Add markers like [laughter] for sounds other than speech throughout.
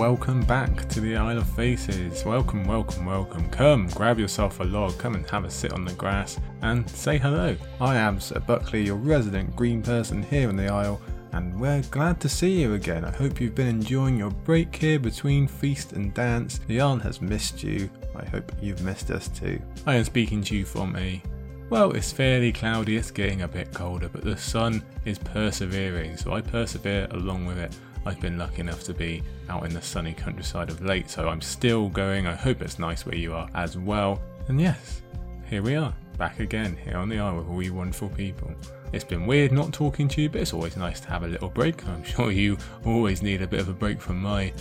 Welcome back to the Isle of Faces. Welcome, welcome, welcome. Come, grab yourself a log, come and have a sit on the grass and say hello. I am Sir Buckley, your resident green person here on the Isle, and we're glad to see you again. I hope you've been enjoying your break here between feast and dance. The yarn has missed you. I hope you've missed us too. I am speaking to you from a well, it's fairly cloudy, it's getting a bit colder, but the sun is persevering, so I persevere along with it. I've been lucky enough to be out in the sunny countryside of late, so I'm still going. I hope it's nice where you are as well. And yes, here we are, back again here on the Isle with all you wonderful people. It's been weird not talking to you, but it's always nice to have a little break. [laughs] I'm sure you always need a bit of a break from my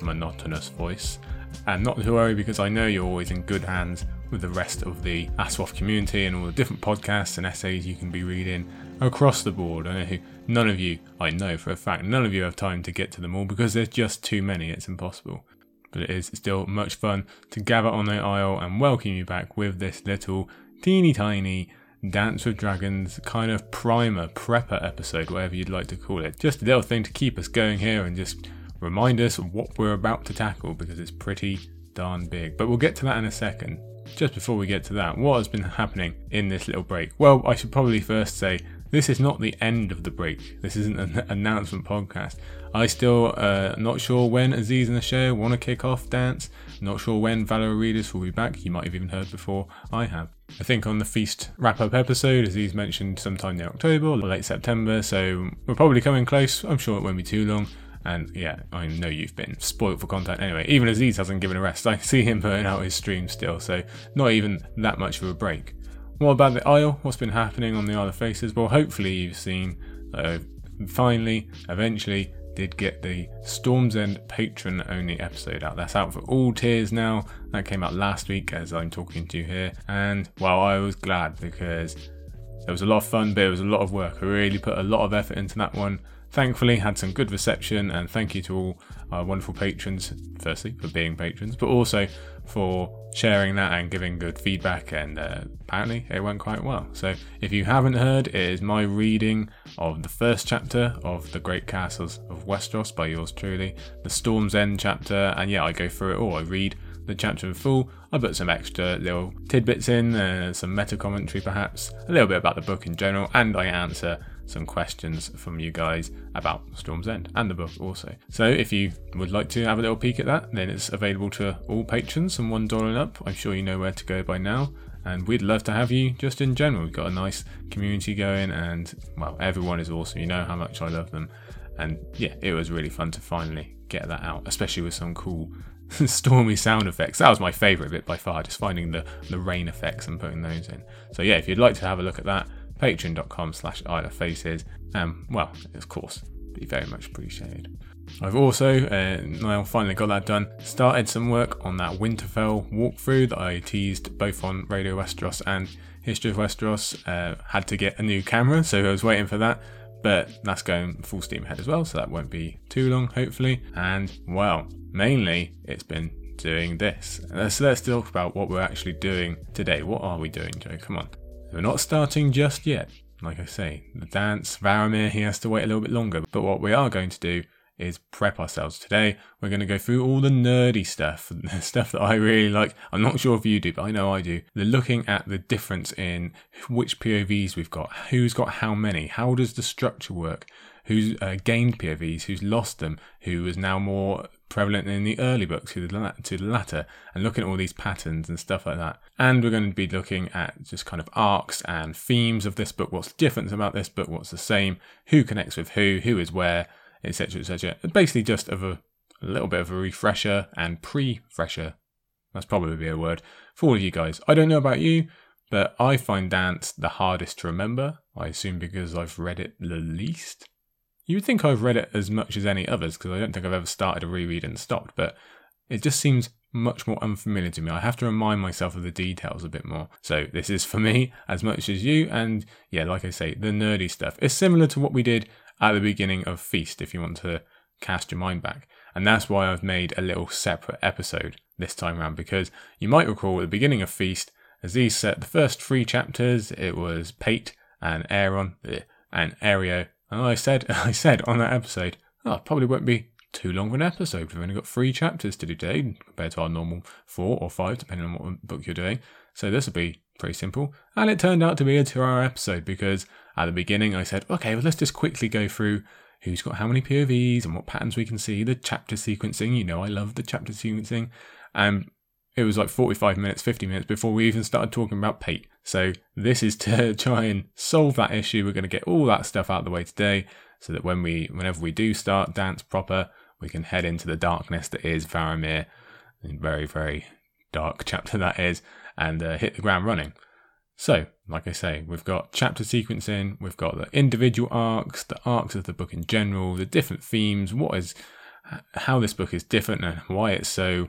monotonous voice. And not to worry because I know you're always in good hands with the rest of the ASWAF community and all the different podcasts and essays you can be reading across the board. I know none of you, I know for a fact, none of you have time to get to them all because there's just too many, it's impossible. But it is still much fun to gather on the Isle and welcome you back with this little teeny tiny Dance with Dragons kind of primer, prepper episode, whatever you'd like to call it. Just a little thing to keep us going here and just remind us what we're about to tackle because it's pretty darn big. But we'll get to that in a second. Just before we get to that, what has been happening in this little break? Well, I should probably first say this is not the end of the break. This isn't an announcement podcast. I still uh, not sure when Aziz and the show want to kick off dance. Not sure when Valerie Readers will be back. You might have even heard before I have. I think on the feast wrap up episode, Aziz mentioned sometime in October or late September. So we're probably coming close. I'm sure it won't be too long. And yeah, I know you've been spoilt for content anyway. Even Aziz hasn't given a rest. I see him putting out his stream still, so not even that much of a break. What about the Isle? What's been happening on the Isle of Faces? Well, hopefully you've seen that I finally, eventually, did get the Storm's End patron only episode out. That's out for all tiers now. That came out last week as I'm talking to you here. And well, I was glad because it was a lot of fun, but it was a lot of work. I really put a lot of effort into that one thankfully had some good reception and thank you to all our wonderful patrons firstly for being patrons but also for sharing that and giving good feedback and uh, apparently it went quite well so if you haven't heard it is my reading of the first chapter of the great castles of westeros by yours truly the storm's end chapter and yeah i go through it all i read the chapter in full. I put some extra little tidbits in, uh, some meta commentary perhaps, a little bit about the book in general, and I answer some questions from you guys about Storm's End and the book also. So if you would like to have a little peek at that, then it's available to all patrons from one dollar and up. I'm sure you know where to go by now. And we'd love to have you just in general. We've got a nice community going, and well, everyone is awesome. You know how much I love them. And yeah, it was really fun to finally get that out, especially with some cool [laughs] stormy sound effects. That was my favourite bit by far, just finding the, the rain effects and putting those in. So yeah, if you'd like to have a look at that, patreon.com slash Isle Faces. Um, well, of course, be very much appreciated. I've also, uh, now finally got that done, started some work on that Winterfell walkthrough that I teased both on Radio Westeros and History of Westeros. Uh, had to get a new camera, so I was waiting for that, but that's going full steam ahead as well, so that won't be too long, hopefully. And, well, mainly it's been doing this. So let's talk about what we're actually doing today. What are we doing, Joe? Come on. We're not starting just yet. Like I say, the dance, Varamir, he has to wait a little bit longer. But what we are going to do is prep ourselves. Today, we're going to go through all the nerdy stuff, [laughs] the stuff that I really like. I'm not sure if you do, but I know I do. They're looking at the difference in which POVs we've got, who's got how many, how does the structure work, who's uh, gained POVs, who's lost them, who is now more prevalent in the early books to the, to the latter, and looking at all these patterns and stuff like that. And we're going to be looking at just kind of arcs and themes of this book, what's different about this book, what's the same, who connects with who, who is where, etc., etc. Basically, just of a, a little bit of a refresher and pre-fresher. That's probably a word for all of you guys. I don't know about you, but I find Dance the hardest to remember. I assume because I've read it the least. You would think I've read it as much as any others because I don't think I've ever started a reread and stopped, but it just seems much more unfamiliar to me. I have to remind myself of the details a bit more. So this is for me [laughs] as much as you. And yeah, like I say, the nerdy stuff is similar to what we did at the beginning of Feast, if you want to cast your mind back. And that's why I've made a little separate episode this time around, because you might recall at the beginning of Feast, as these set the first three chapters, it was Pate and Aeron eh, and Areo and I said, [laughs] I said on that episode, oh, probably won't be too long of an episode. We've only got three chapters to do today compared to our normal four or five, depending on what book you're doing. So this will be pretty simple. And it turned out to be a two hour episode because at the beginning I said, okay, well, let's just quickly go through who's got how many POVs and what patterns we can see, the chapter sequencing. You know, I love the chapter sequencing. And it was like 45 minutes, 50 minutes before we even started talking about Pate. So this is [laughs] to try and solve that issue. We're going to get all that stuff out of the way today so that when we, whenever we do start dance proper, we can head into the darkness that is Varamir. Very, very dark [laughs] chapter that is, and uh, hit the ground running. So, like I say, we've got chapter sequencing, we've got the individual arcs, the arcs of the book in general, the different themes, what is, how this book is different and why it's so,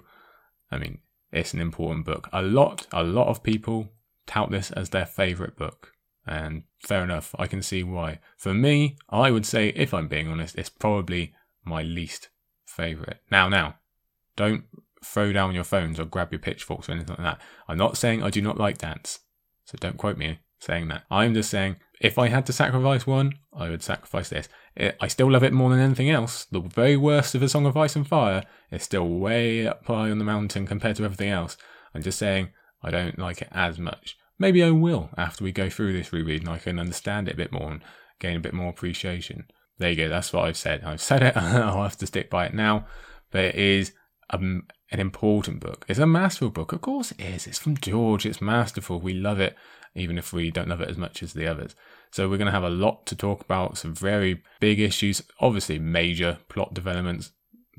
I mean, it's an important book. A lot, a lot of people tout this as their favorite book. And fair enough, I can see why. For me, I would say, if I'm being honest, it's probably my least favorite. Now, now, don't throw down your phones or grab your pitchforks or anything like that. I'm not saying I do not like dance, so don't quote me saying that. I'm just saying if I had to sacrifice one, I would sacrifice this. It, I still love it more than anything else. The very worst of A Song of Ice and Fire is still way up high on the mountain compared to everything else. I'm just saying I don't like it as much. Maybe I will after we go through this reread and I can understand it a bit more and gain a bit more appreciation. There you go. That's what I've said. I've said it. [laughs] I'll have to stick by it now. But it is an important book. It's a masterful book. Of course it is. It's from George. It's masterful. We love it, even if we don't love it as much as the others. So we're going to have a lot to talk about. Some very big issues. Obviously, major plot developments.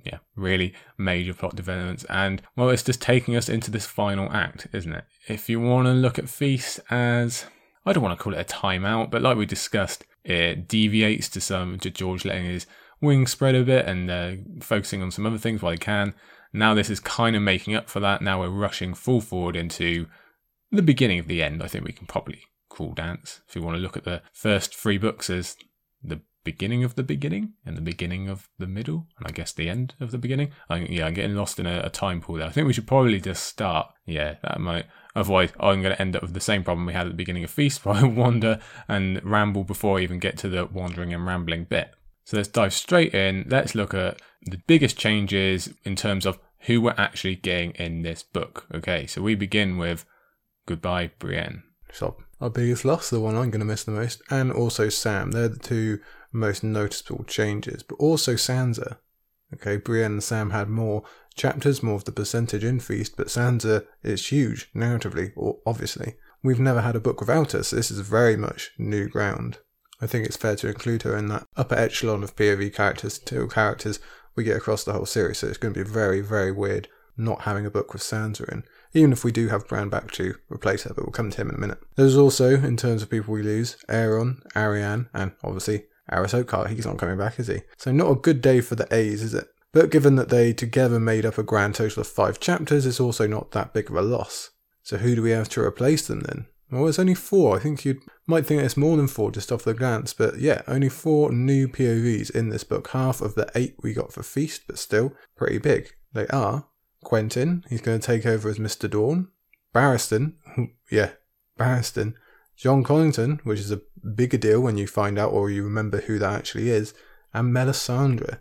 Yeah, really major plot developments. And, well, it's just taking us into this final act, isn't it? If you want to look at Feast as, I don't want to call it a timeout, but like we discussed, it deviates to some, to George letting his wings spread a bit and uh, focusing on some other things while he can. Now this is kind of making up for that. Now we're rushing full forward into the beginning of the end. I think we can probably call dance. If you want to look at the first three books as the beginning of the beginning and the beginning of the middle, and I guess the end of the beginning. I, yeah, I'm getting lost in a, a time pool there. I think we should probably just start. Yeah, that might. Otherwise, I'm going to end up with the same problem we had at the beginning of Feast, [laughs] where I wander and ramble before I even get to the wandering and rambling bit. So let's dive straight in. Let's look at the biggest changes in terms of who we're actually getting in this book. Okay, so we begin with Goodbye, Brienne. So, our biggest loss, the one I'm going to miss the most, and also Sam. They're the two most noticeable changes, but also Sansa. Okay, Brienne and Sam had more chapters, more of the percentage in Feast, but Sansa is huge narratively, or obviously. We've never had a book without her, so this is very much new ground. I think it's fair to include her in that upper echelon of POV characters, two characters we get across the whole series. So it's going to be very, very weird not having a book with Sansa in, even if we do have Bran back to replace her, but we'll come to him in a minute. There's also, in terms of people we lose, Aeron, Arianne, and obviously Arys Oakheart. He's not coming back, is he? So not a good day for the A's, is it? But given that they together made up a grand total of five chapters, it's also not that big of a loss. So who do we have to replace them then? Well, it's only four. I think you might think it's more than four just off the glance, but yeah, only four new POVs in this book. Half of the eight we got for Feast, but still pretty big. They are Quentyn, he's going to take over as Mr. Dawn. Barristan, yeah, Barristan. Jon Connington, which is a bigger deal when you find out or you remember who that actually is, and Melisandre.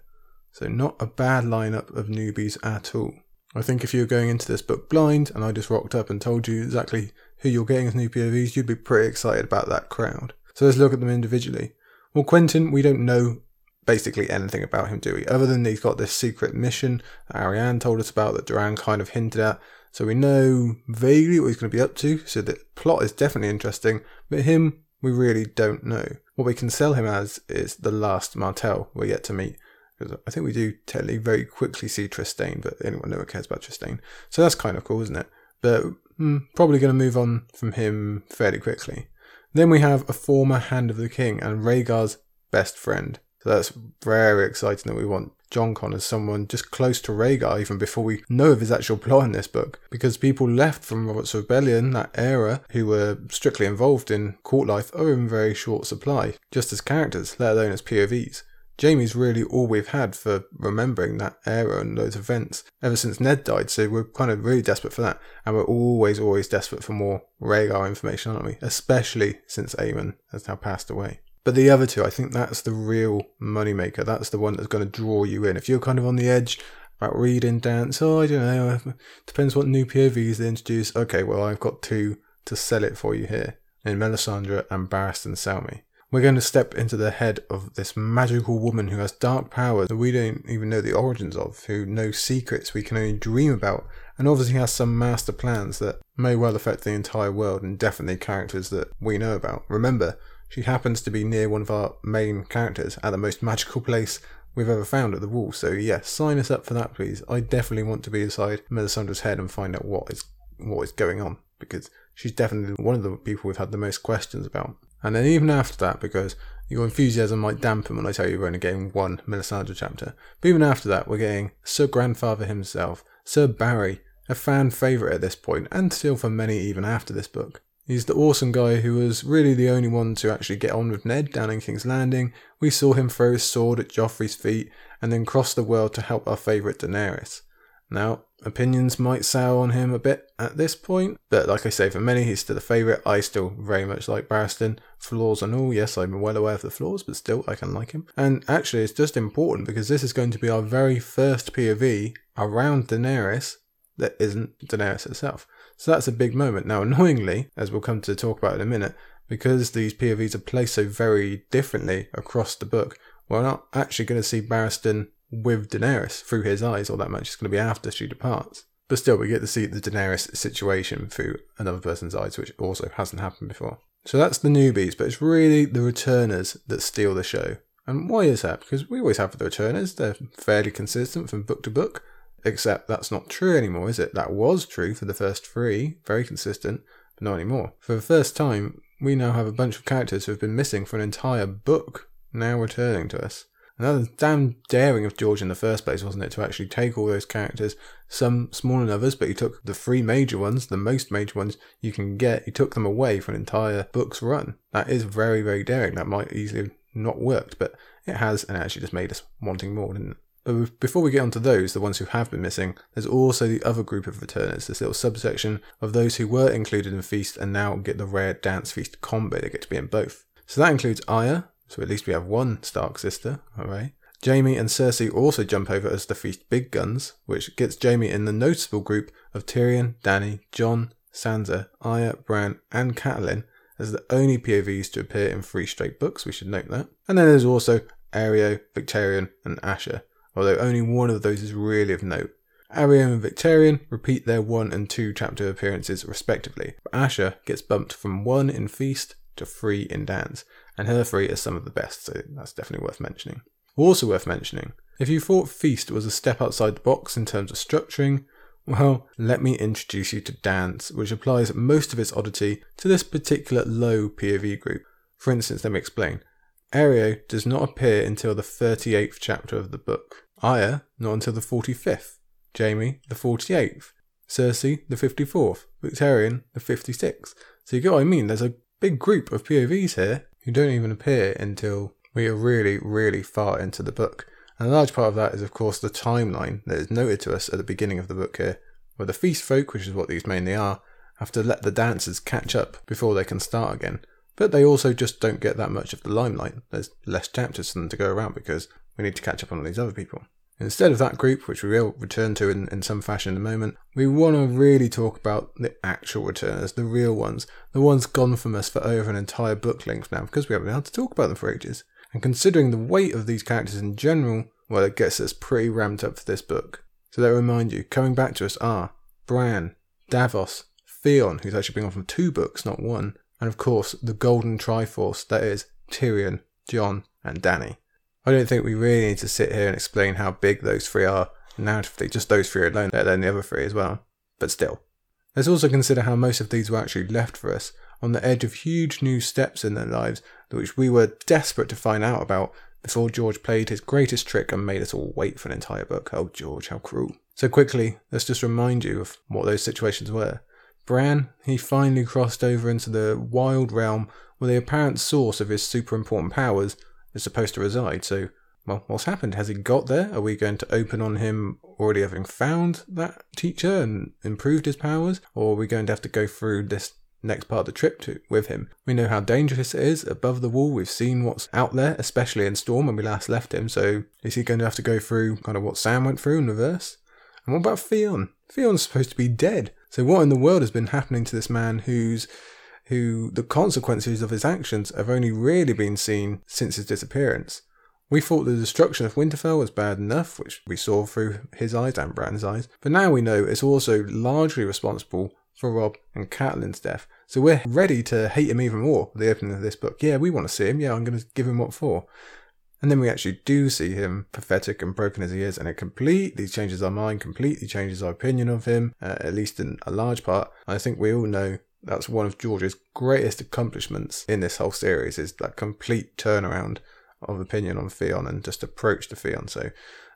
So not a bad lineup of newbies at all. I think if you were going into this book blind and I just rocked up and told you exactly who you're getting as new POVs, you'd be pretty excited about that crowd. So let's look at them individually. Well, Quentyn, we don't know basically anything about him, do we? Other than he's got this secret mission that Arianne told us about that Doran kind of hinted at. So we know vaguely what he's going to be up to. So the plot is definitely interesting, but him, we really don't know. What we can sell him as is the last Martell we're yet to meet. Because I think we do technically very quickly see Trystane, but anyone never cares about Trystane. So that's kind of cool, isn't it? But mm, probably going to move on from him fairly quickly. Then we have a former Hand of the King and Rhaegar's best friend. So that's very exciting that we want Jon Con as someone just close to Rhaegar even before we know of his actual plot in this book. Because people left from Robert's Rebellion, that era, who were strictly involved in court life, are in very short supply, just as characters, let alone as POVs. Jaime's really all we've had for remembering that era and those events ever since Ned died, so we're kind of really desperate for that. And we're always, always desperate for more Rhaegar information, aren't we? Especially since Aemon has now passed away. But the other two, I think that's the real moneymaker. That's the one that's going to draw you in. If you're kind of on the edge about reading dance, oh, I don't know, uh, depends what new POVs they introduce. Okay, well, I've got two to sell it for you here in Melisandre and Barristan Selmy. We're going to step into the head of this magical woman who has dark powers that we don't even know the origins of, who knows secrets we can only dream about, and obviously has some master plans that may well affect the entire world and definitely characters that we know about. Remember, she happens to be near one of our main characters at the most magical place we've ever found at the wall. So yes, sign us up for that, please. I definitely want to be inside Melisandre's head and find out what is what is going on because she's definitely one of the people we've had the most questions about. And then even after that, because your enthusiasm might dampen when I tell you we're only getting one Melisandre chapter, but even after that, we're getting Sir Grandfather himself, Sir Barry, a fan favourite at this point, and still for many even after this book. He's the awesome guy who was really the only one to actually get on with Ned down in King's Landing. We saw him throw his sword at Joffrey's feet and then cross the world to help our favourite Daenerys. Now, opinions might sour on him a bit at this point, but like I say, for many he's still a favourite. I still very much like Barristan. Flaws and all, yes, I'm well aware of the flaws, but still I can like him. And actually, it's just important because this is going to be our very first POV around Daenerys that isn't Daenerys herself. So that's a big moment. Now, annoyingly, as we'll come to talk about in a minute, because these POVs are placed so very differently across the book, we're not actually going to see Barristan with Daenerys through his eyes all that much. It's going to be after she departs. But still, we get to see the Daenerys situation through another person's eyes, which also hasn't happened before. So that's the newbies, but it's really the returners that steal the show. And why is that? Because we always have the returners, they're fairly consistent from book to book, except that's not true anymore, is it? That was true for the first three, very consistent, but not anymore. For the first time, we now have a bunch of characters who have been missing for an entire book now returning to us. Another damn daring of George in the first place, wasn't it, to actually take all those characters, some smaller than others, but he took the three major ones, the most major ones you can get, he took them away for an entire book's run. That is very, very daring. That might easily not worked, but it has, and it actually just made us wanting more, didn't it? But before we get onto those, the ones who have been missing, there's also the other group of returners, this little subsection of those who were included in Feast and now get the rare Dance Feast combo, they get to be in both. So that includes Arya, so at least we have one Stark sister, alright. Jaime and Cersei also jump over as the Feast Big Guns, which gets Jaime in the noticeable group of Tyrion, Dany, Jon, Sansa, Arya, Bran, and Catelyn as the only POVs to appear in three straight books, we should note that. And then there's also Areo, Victarion, and Asha, although only one of those is really of note. Areo and Victarion repeat their 1 and 2 chapter appearances respectively, but Asha gets bumped from 1 in Feast to 3 in Dance, and her three are some of the best, so that's definitely worth mentioning. Also worth mentioning, if you thought Feast was a step outside the box in terms of structuring, well, let me introduce you to Dance, which applies most of its oddity to this particular low POV group. For instance, let me explain. Areo does not appear until the 38th chapter of the book. Arya, not until the 45th. Jaime, the 48th. Cersei, the 54th. Victarion, the 56th. So you get what I mean? There's a big group of POVs here who don't even appear until we are really, really far into the book. And a large part of that is, of course, the timeline that is noted to us at the beginning of the book here, where the feast folk, which is what these mainly are, have to let the dancers catch up before they can start again. But they also just don't get that much of the limelight. There's less chapters for them to go around because we need to catch up on all these other people. Instead of that group, which we will return to in, in some fashion in a moment, we want to really talk about the actual returners, the real ones, the ones gone from us for over an entire book length now, because we haven't been able to talk about them for ages. And considering the weight of these characters in general, well, it gets us pretty ramped up for this book. So let me remind you, coming back to us are Bran, Davos, Theon, who's actually been on from two books, not one, and of course the Golden Triforce, that is Tyrion, Jon, and Dany. I don't think we really need to sit here and explain how big those three are narratively, just those three alone, let alone the other three as well. But still. Let's also consider how most of these were actually left for us on the edge of huge new steps in their lives, which we were desperate to find out about before George played his greatest trick and made us all wait for an entire book. Oh, George, how cruel. So, quickly, let's just remind you of what those situations were. Bran, he finally crossed over into the wild realm where the apparent source of his super important powers is supposed to reside. So, well, what's happened? Has he got there? Are we going to open on him already having found that teacher and improved his powers? Or are we going to have to go through this next part of the trip to with him. We know how dangerous it is above the wall. We've seen what's out there, especially in Storm when we last left him. So is he going to have to go through kind of what Sam went through in reverse? And what about Theon? Theon's supposed to be dead. So what in the world has been happening to this man who's who the consequences of his actions have only really been seen since his disappearance? We thought the destruction of Winterfell was bad enough, which we saw through his eyes and Bran's eyes, but now we know it's also largely responsible for Robb and Catelyn's death. So we're ready to hate him even more at the opening of this book. Yeah, we want to see him. Yeah, I'm going to give him what for. And then we actually do see him pathetic and broken as he is, and it completely changes our mind, completely changes our opinion of him, uh, at least in a large part. I think we all know that's one of George's greatest accomplishments in this whole series is that complete turnaround of opinion on Theon and just approach to Theon. So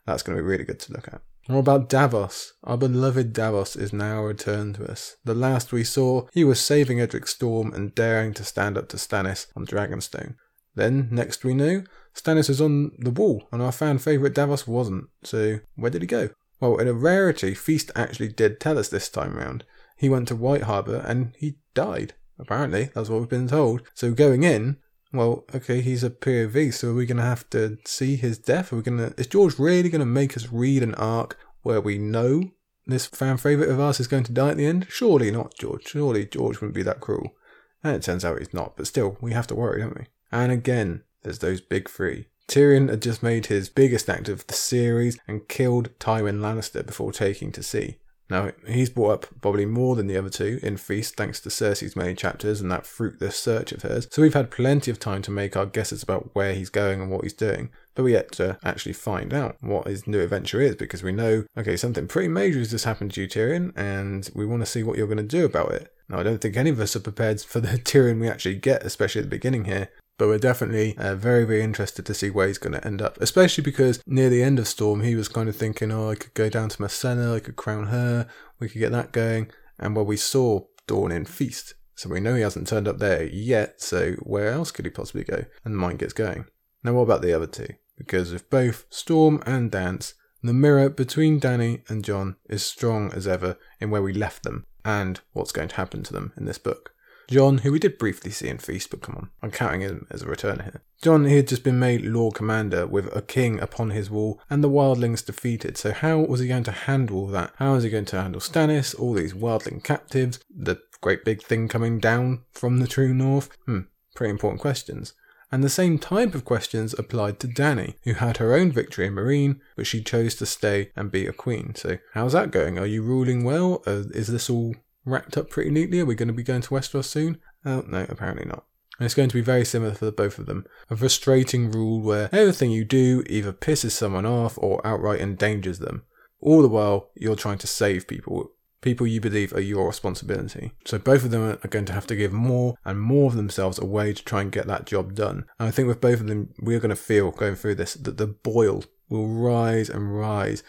that's going to be really good to look at. What about Davos? Our beloved Davos is now returned to us. The last we saw, he was saving Edric Storm and daring to stand up to Stannis on Dragonstone. Then, next we knew, Stannis was on the wall, and our fan favourite Davos wasn't. So, where did he go? Well, in a rarity, Feast actually did tell us this time round. He went to White Harbour and he died. Apparently, that's what we've been told. So, going in, well, okay, he's a POV, so are we going to have to see his death? Are we going to? Is George really going to make us read an arc where we know this fan favourite of ours is going to die at the end? Surely not, George. Surely George wouldn't be that cruel. And it turns out he's not, but still, we have to worry, don't we? And again, there's those big three. Tyrion had just made his biggest act of the series and killed Tywin Lannister before taking to sea. Now, he's brought up probably more than the other two in Feast thanks to Cersei's many chapters and that fruitless search of hers, so we've had plenty of time to make our guesses about where he's going and what he's doing, but we yet to actually find out what his new adventure is because we know, okay, something pretty major has just happened to you, Tyrion, and we want to see what you're going to do about it. Now, I don't think any of us are prepared for the [laughs] Tyrion we actually get, especially at the beginning here, but we're definitely uh, very, very interested to see where he's going to end up. Especially because near the end of Storm, he was kind of thinking, oh, I could go down to Myrcella, I could crown her, we could get that going. And well, we saw Dawn in Feast, so we know he hasn't turned up there yet, so where else could he possibly go? And mind gets going. Now, what about the other two? Because with both Storm and Dance, the mirror between Dany and Jon is strong as ever in where we left them and what's going to happen to them in this book. Jon, who we did briefly see in Feast, but come on, I'm counting him as a returner here. Jon, he had just been made Lord Commander with a king upon his wall and the wildlings defeated, so how was he going to handle that? How was he going to handle Stannis, all these wildling captives, the great big thing coming down from the true north? Hmm, pretty important questions. And the same type of questions applied to Dany, who had her own victory in Meereen, but she chose to stay and be a queen. So, how's that going? Are you ruling well? Uh, is this all wrapped up pretty neatly? Are we going to be going to Westeros soon? Oh, no, apparently not. And it's going to be very similar for the both of them. A frustrating rule where everything you do either pisses someone off or outright endangers them. All the while, you're trying to save people, people you believe are your responsibility. So both of them are going to have to give more and more of themselves away to try and get that job done. And I think with both of them, we're going to feel going through this that the boil will rise and rise,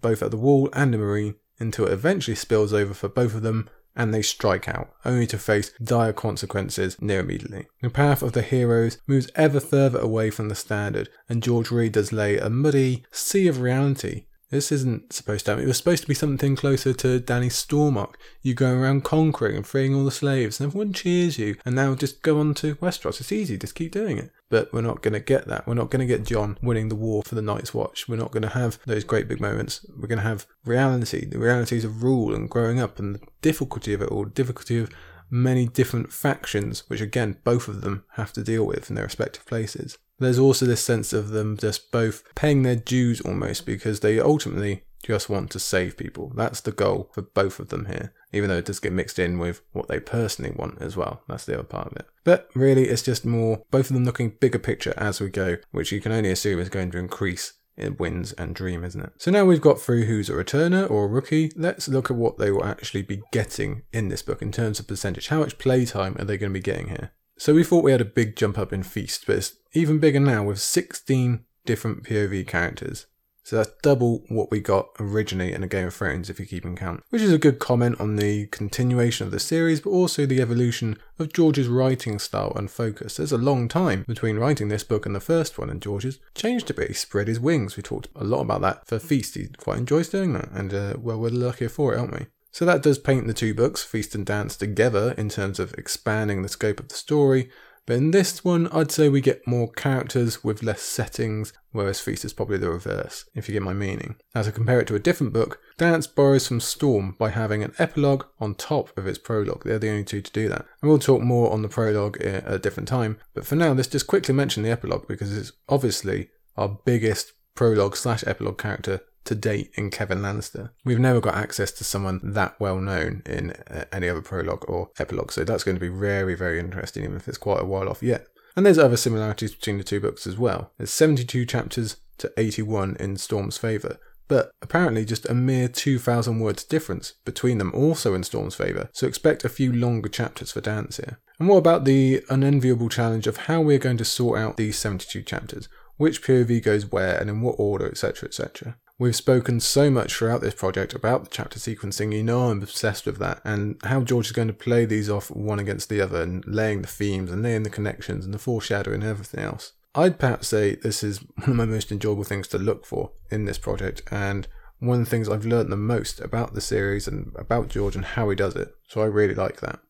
both at the wall and the Meereen, until it eventually spills over for both of them and they strike out, only to face dire consequences near immediately. The path of the heroes moves ever further away from the standard, and George Reid does lay a muddy sea of reality this isn't supposed to happen. It was supposed to be something closer to Dany Storm arc. You go around conquering and freeing all the slaves, and everyone cheers you. And now just go on to Westeros. It's easy, just keep doing it. But we're not going to get that. We're not going to get Jon winning the war for the Night's Watch. We're not going to have those great big moments. We're going to have reality, the realities of rule and growing up, and the difficulty of it all, the difficulty of many different factions, which again, both of them have to deal with in their respective places. There's also this sense of them just both paying their dues almost because they ultimately just want to save people. That's the goal for both of them here, even though it does get mixed in with what they personally want as well. That's the other part of it. But really, it's just more both of them looking bigger picture as we go, which you can only assume is going to increase in Winds and dream, isn't it? So now we've got through who's a returner or a rookie. Let's look at what they will actually be getting in this book in terms of percentage. How much playtime are they going to be getting here? So we thought we had a big jump up in Feast, but it's even bigger now with 16 different POV characters. So that's double what we got originally in a Game of Thrones, if you keep in count. Which is a good comment on the continuation of the series, but also the evolution of George's writing style and focus. There's a long time between writing this book and the first one, and George's changed a bit. He spread his wings. We talked a lot about that for Feast. He quite enjoys doing that, and uh, well, we're luckier for it, aren't we? So that does paint the two books, Feast and Dance, together in terms of expanding the scope of the story. But in this one, I'd say we get more characters with less settings, whereas Feast is probably the reverse, if you get my meaning. Now, to compare it to a different book, Dance borrows from Storm by having an epilogue on top of its prologue. They're the only two to do that. And we'll talk more on the prologue at a different time. But for now, let's just quickly mention the epilogue because it's obviously our biggest prologue slash epilogue character to date in Kevan Lannister. We've never got access to someone that well known in uh, any other prologue or epilogue, so that's going to be very, very interesting, even if it's quite a while off yet. And there's other similarities between the two books as well. There's 72 chapters to 81 in Storm's favour, but apparently just a mere 2,000 words difference between them also in Storm's favour, so expect a few longer chapters for Dance here. And what about the unenviable challenge of how we're going to sort out these 72 chapters? Which POV goes where and in what order, etc., etc. We've spoken so much throughout this project about the chapter sequencing, you know I'm obsessed with that, and how George is going to play these off one against the other and laying the themes and laying the connections and the foreshadowing and everything else. I'd perhaps say this is [laughs] one of my most enjoyable things to look for in this project, and one of the things I've learned the most about the series and about George and how he does it, so I really like that.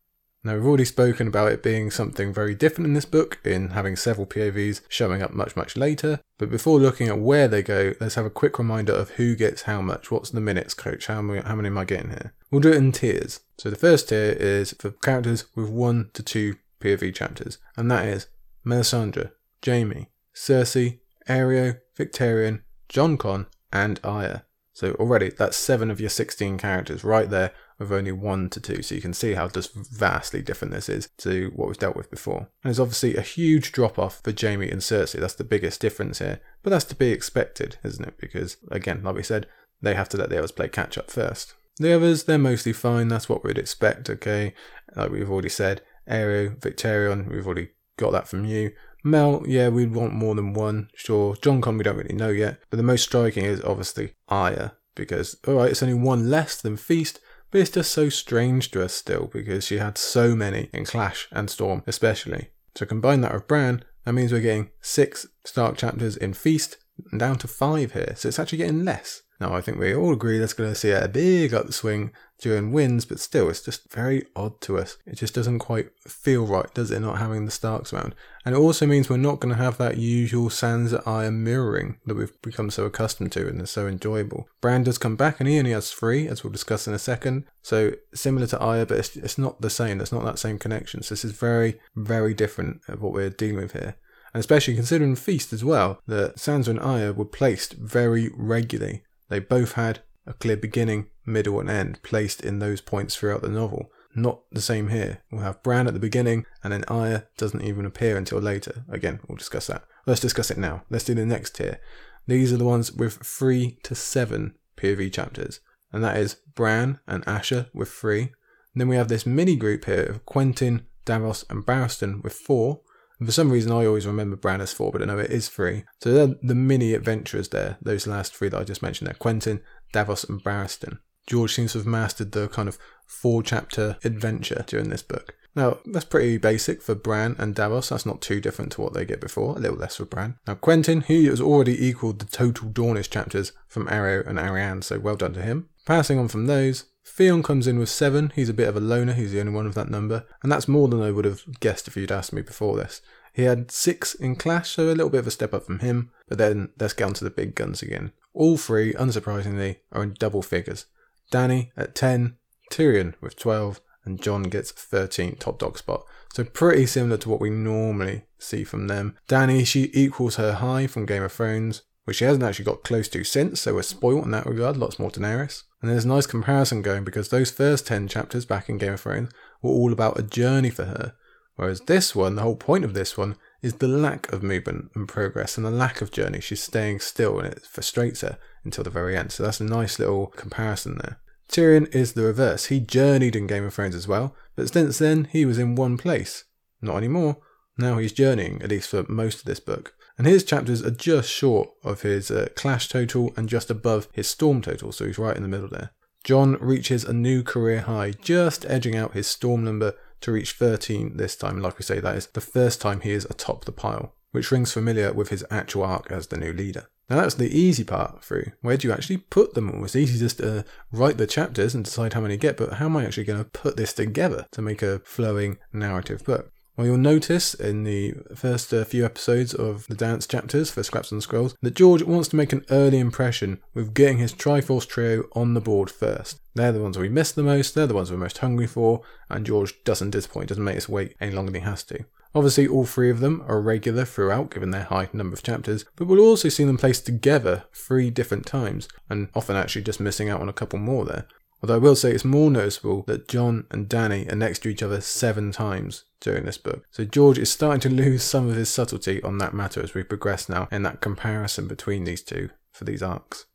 Now, we've already spoken about it being something very different in this book, in having several POVs showing up much, much later. But before looking at where they go, let's have a quick reminder of who gets how much. What's the minutes, coach? How many, how many am I getting here? We'll do it in tiers. So the first tier is for characters with one to two POV chapters, and that is Melisandre, Jaime, Cersei, Areo, Victarion, Jon Con, and Arya. So already that's seven of your 16 characters right there of only one to two. So you can see how just vastly different this is to what we've dealt with before. And there's obviously a huge drop off for Jaime and Cersei. That's the biggest difference here. But that's to be expected, isn't it? Because again, like we said, they have to let the others play catch up first. The others, they're mostly fine. That's what we'd expect, okay? Like we've already said, Areo, Victarion, we've already got that from you. Mel, yeah, we'd want more than one, sure. Jon Con, we don't really know yet. But the most striking is obviously Arya, because, alright, it's only one less than Feast, but it's just so strange to us still because she had so many in Clash and Storm, especially. So combine that with Bran, that means we're getting six Stark chapters in Feast and down to five here. So it's actually getting less. Now, I think we all agree that's going to see a big upswing during Winds, but still, it's just very odd to us. It just doesn't quite feel right, does it, not having the Starks around? And it also means we're not going to have that usual Sansa Arya mirroring that we've become so accustomed to and is so enjoyable. Bran does come back, and he only has three, as we'll discuss in a second. So similar to Arya, but it's, it's not the same. It's not that same connection. So this is very, very different of what we're dealing with here and especially considering Feast as well, that Sansa and Arya were placed very regularly they both had a clear beginning, middle, and end placed in those points throughout the novel. Not the same here. We'll have Bran at the beginning, and then Arya doesn't even appear until later. Again, we'll discuss that. Let's discuss it now. Let's do the next tier. These are the ones with three to seven POV chapters, and that is Bran and Asha with three. And then we have this mini group here of Quentyn, Davos, and Barristan with four, and for some reason, I always remember Bran as four, but I know it is three. So they're the mini adventurers there, those last three that I just mentioned there Quentyn, Davos, and Barristan. George seems to have mastered the kind of four chapter adventure during this book. Now, that's pretty basic for Bran and Davos. That's not too different to what they get before, a little less for Bran. Now, Quentyn, he has already equaled the total Dornish chapters from Areo and Arianne, so well done to him. Passing on from those, Theon comes in with seven. He's a bit of a loner. He's the only one of that number. And that's more than I would have guessed if you'd asked me before this. He had six in Clash, so a little bit of a step up from him. But then let's get on to the big guns again. All three, unsurprisingly, are in double figures. Dany at 10, Tyrion with 12, and Jon gets 13 top dog spot. So pretty similar to what we normally see from them. Dany, she equals her high from Game of Thrones, which she hasn't actually got close to since, so we're spoilt in that regard, lots more Daenerys. And there's a nice comparison going because those first 10 chapters back in Game of Thrones were all about a journey for her. Whereas this one, the whole point of this one, is the lack of movement and progress and the lack of journey. She's staying still and it frustrates her until the very end. So that's a nice little comparison there. Tyrion is the reverse. He journeyed in Game of Thrones as well, but since then he was in one place. Not anymore. Now he's journeying, at least for most of this book. And his chapters are just short of his uh, Clash total and just above his Storm total, so he's right in the middle there. Jon reaches a new career high, just edging out his Storm number to reach 13 this time. Like we say, that is the first time he is atop the pile, which rings familiar with his actual arc as the new leader. Now that's the easy part through. Where do you actually put them all? It's easy just to write the chapters and decide how many get, but how am I actually going to put this together to make a flowing narrative book? Well, you'll notice in the first uh, few episodes of the dance chapters for Scraps and Scrolls that George wants to make an early impression with getting his Triforce trio on the board first. They're the ones we miss the most, they're the ones we're most hungry for, and George doesn't disappoint, doesn't make us wait any longer than he has to. Obviously, all three of them are regular throughout, given their high number of chapters, but we'll also see them placed together three different times, and often actually just missing out on a couple more there. Although I will say it's more noticeable that Jon and Dany are next to each other seven times during this book. So George is starting to [laughs] lose some of his subtlety on that matter as we progress now in that comparison between these two for these arcs.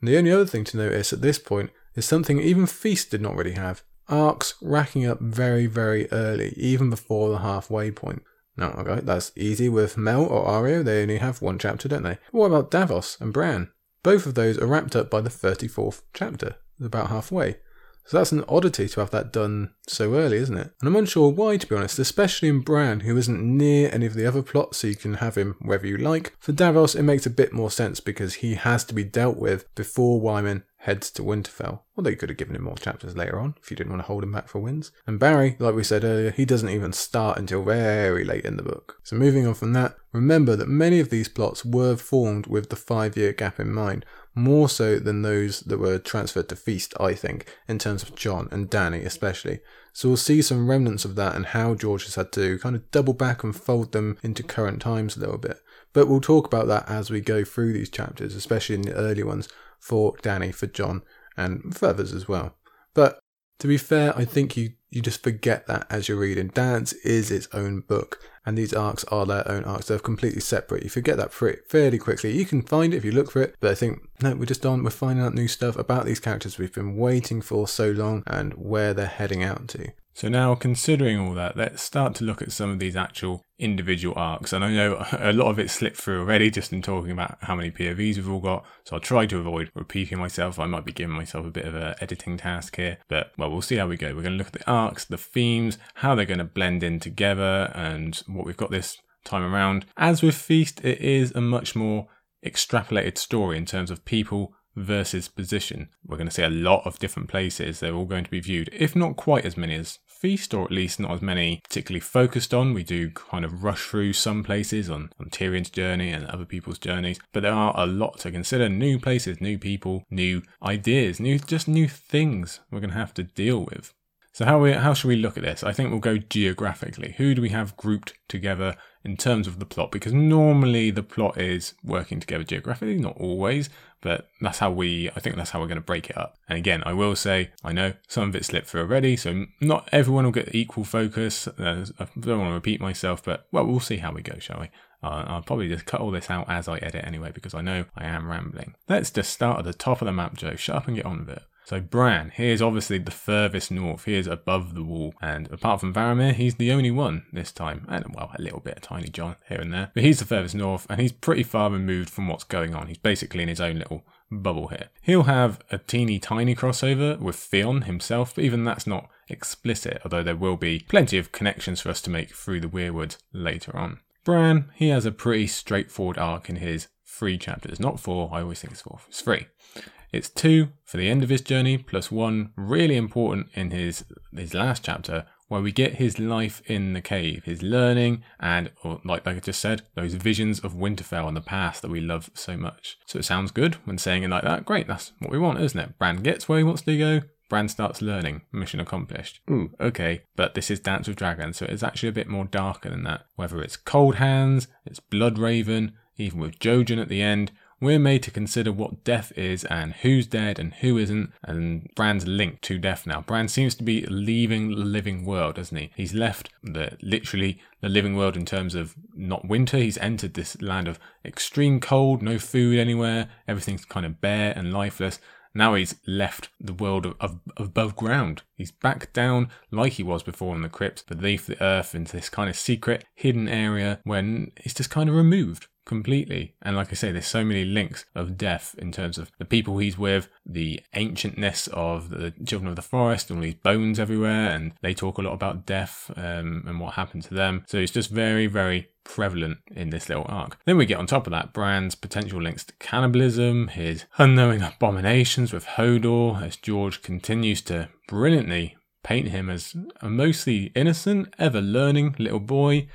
And the only other thing to notice at this point is something even Feast did not really have. Arcs racking up very, very early, even before the halfway point. No, okay, that's easy with Mel or Areo, they only have one chapter, don't they? What about Davos and Bran? Both of those are wrapped up by the 34th chapter about halfway. So that's an oddity to have that done so early, isn't it? And I'm unsure why, to be honest, especially in Bran, who isn't near any of the other plots, so you can have him wherever you like. For Davos, it makes a bit more sense because he has to be dealt with before Wyman heads to Winterfell. Although you could have given him more chapters later on if you didn't want to hold him back for Winds. And Barry, like we said earlier, he doesn't even start until very late in the book. So moving on from that, remember that many of these plots were formed with the five year gap in mind, more so than those that were transferred to Feast, I think, in terms of Jon and Dany especially. So we'll see some remnants of that and how George has had to kind of double back and fold them into current times a little bit. But we'll talk about that as we go through these chapters, especially in the early ones for Dany, for Jon, and for others as well. But to be fair, I think you, you just forget that as you're reading. Dance is its own book, and these arcs are their own arcs. They're completely separate. You forget that pretty, fairly quickly. You can find it if you look for it, but I think, no, we're just on. We're finding out new stuff about these characters we've been waiting for so long and where they're heading out to. So now, considering all that, let's start to look at some of these actual individual arcs. And I know [laughs] a lot of it slipped through already just in talking about how many POVs we've all got. So I'll try to avoid repeating myself. I might be giving myself a bit of an editing task here, but well, we'll see how we go. We're going to look at the arcs, the themes, how they're going to blend in together, and what we've got this time around. As with Feast, it is a much more extrapolated story in terms of people versus position. We're going to see a lot of different places. They're all going to be viewed, if not quite as many as Feast, or at least not as many particularly focused on. We do kind of rush through some places on, on Tyrion's journey and other people's journeys, but there are a lot to consider new places, new people, new ideas, new just new things we're going to have to deal with. So how we how should we look at this? I think we'll go geographically. Who do we have grouped together in terms of the plot? Because normally the plot is working together geographically, not always, but that's how we I think that's how we're going to break it up. And again, I will say I know some of it slipped through already, so not everyone will get equal focus. Uh, I don't want to repeat myself, but well, we'll see how we go, shall we? Uh, I'll probably just cut all this out as I edit anyway, because I know I am rambling. Let's just start at the top of the map, Joe. Shut up and get on with it. So Bran, he is obviously the furthest north. He is above the wall, and apart from Varamir, he's the only one this time. And well, a little bit of Tiny Jon here and there, but he's the furthest north, and he's pretty far removed from what's going on. He's basically in his own little bubble here. He'll have a teeny tiny crossover with Theon himself, but even that's not explicit, although there will be plenty of connections for us to make through the Weirwood later on. Bran, he has a pretty straightforward arc in his three chapters, not four. I always think it's four. It's three. It's two for the end of his journey, plus one really important in his his last chapter, where we get his life in the cave, his learning, and like, like I just said, those visions of Winterfell and the past that we love so much. So it sounds good when saying it like that. Great, that's what we want, isn't it? Bran gets where he wants to go. Bran starts learning. Mission accomplished. Ooh, okay. But this is Dance with Dragons, so it's actually a bit more darker than that. Whether it's Cold Hands, it's Blood Raven, even with Jojen at the end, we're made to consider what death is and who's dead and who isn't, and Bran's linked to death now. Bran seems to be leaving the living world, doesn't he? He's left the literally the living world in terms of not winter. He's entered this land of extreme cold, no food anywhere, everything's kind of bare and lifeless. Now he's left the world of, of, above ground. He's back down like he was before in the crypt, beneath the earth into this kind of secret, hidden area when he's just kind of removed. Completely. And like I say, there's so many links of death in terms of the people he's with, the ancientness of the children of the forest, and all these bones everywhere, and they talk a lot about death um, and what happened to them. So it's just very, very prevalent in this little arc. Then we get on top of that Bran's potential links to cannibalism, his unknowing abominations with Hodor, as George continues to brilliantly paint him as a mostly innocent, ever learning little boy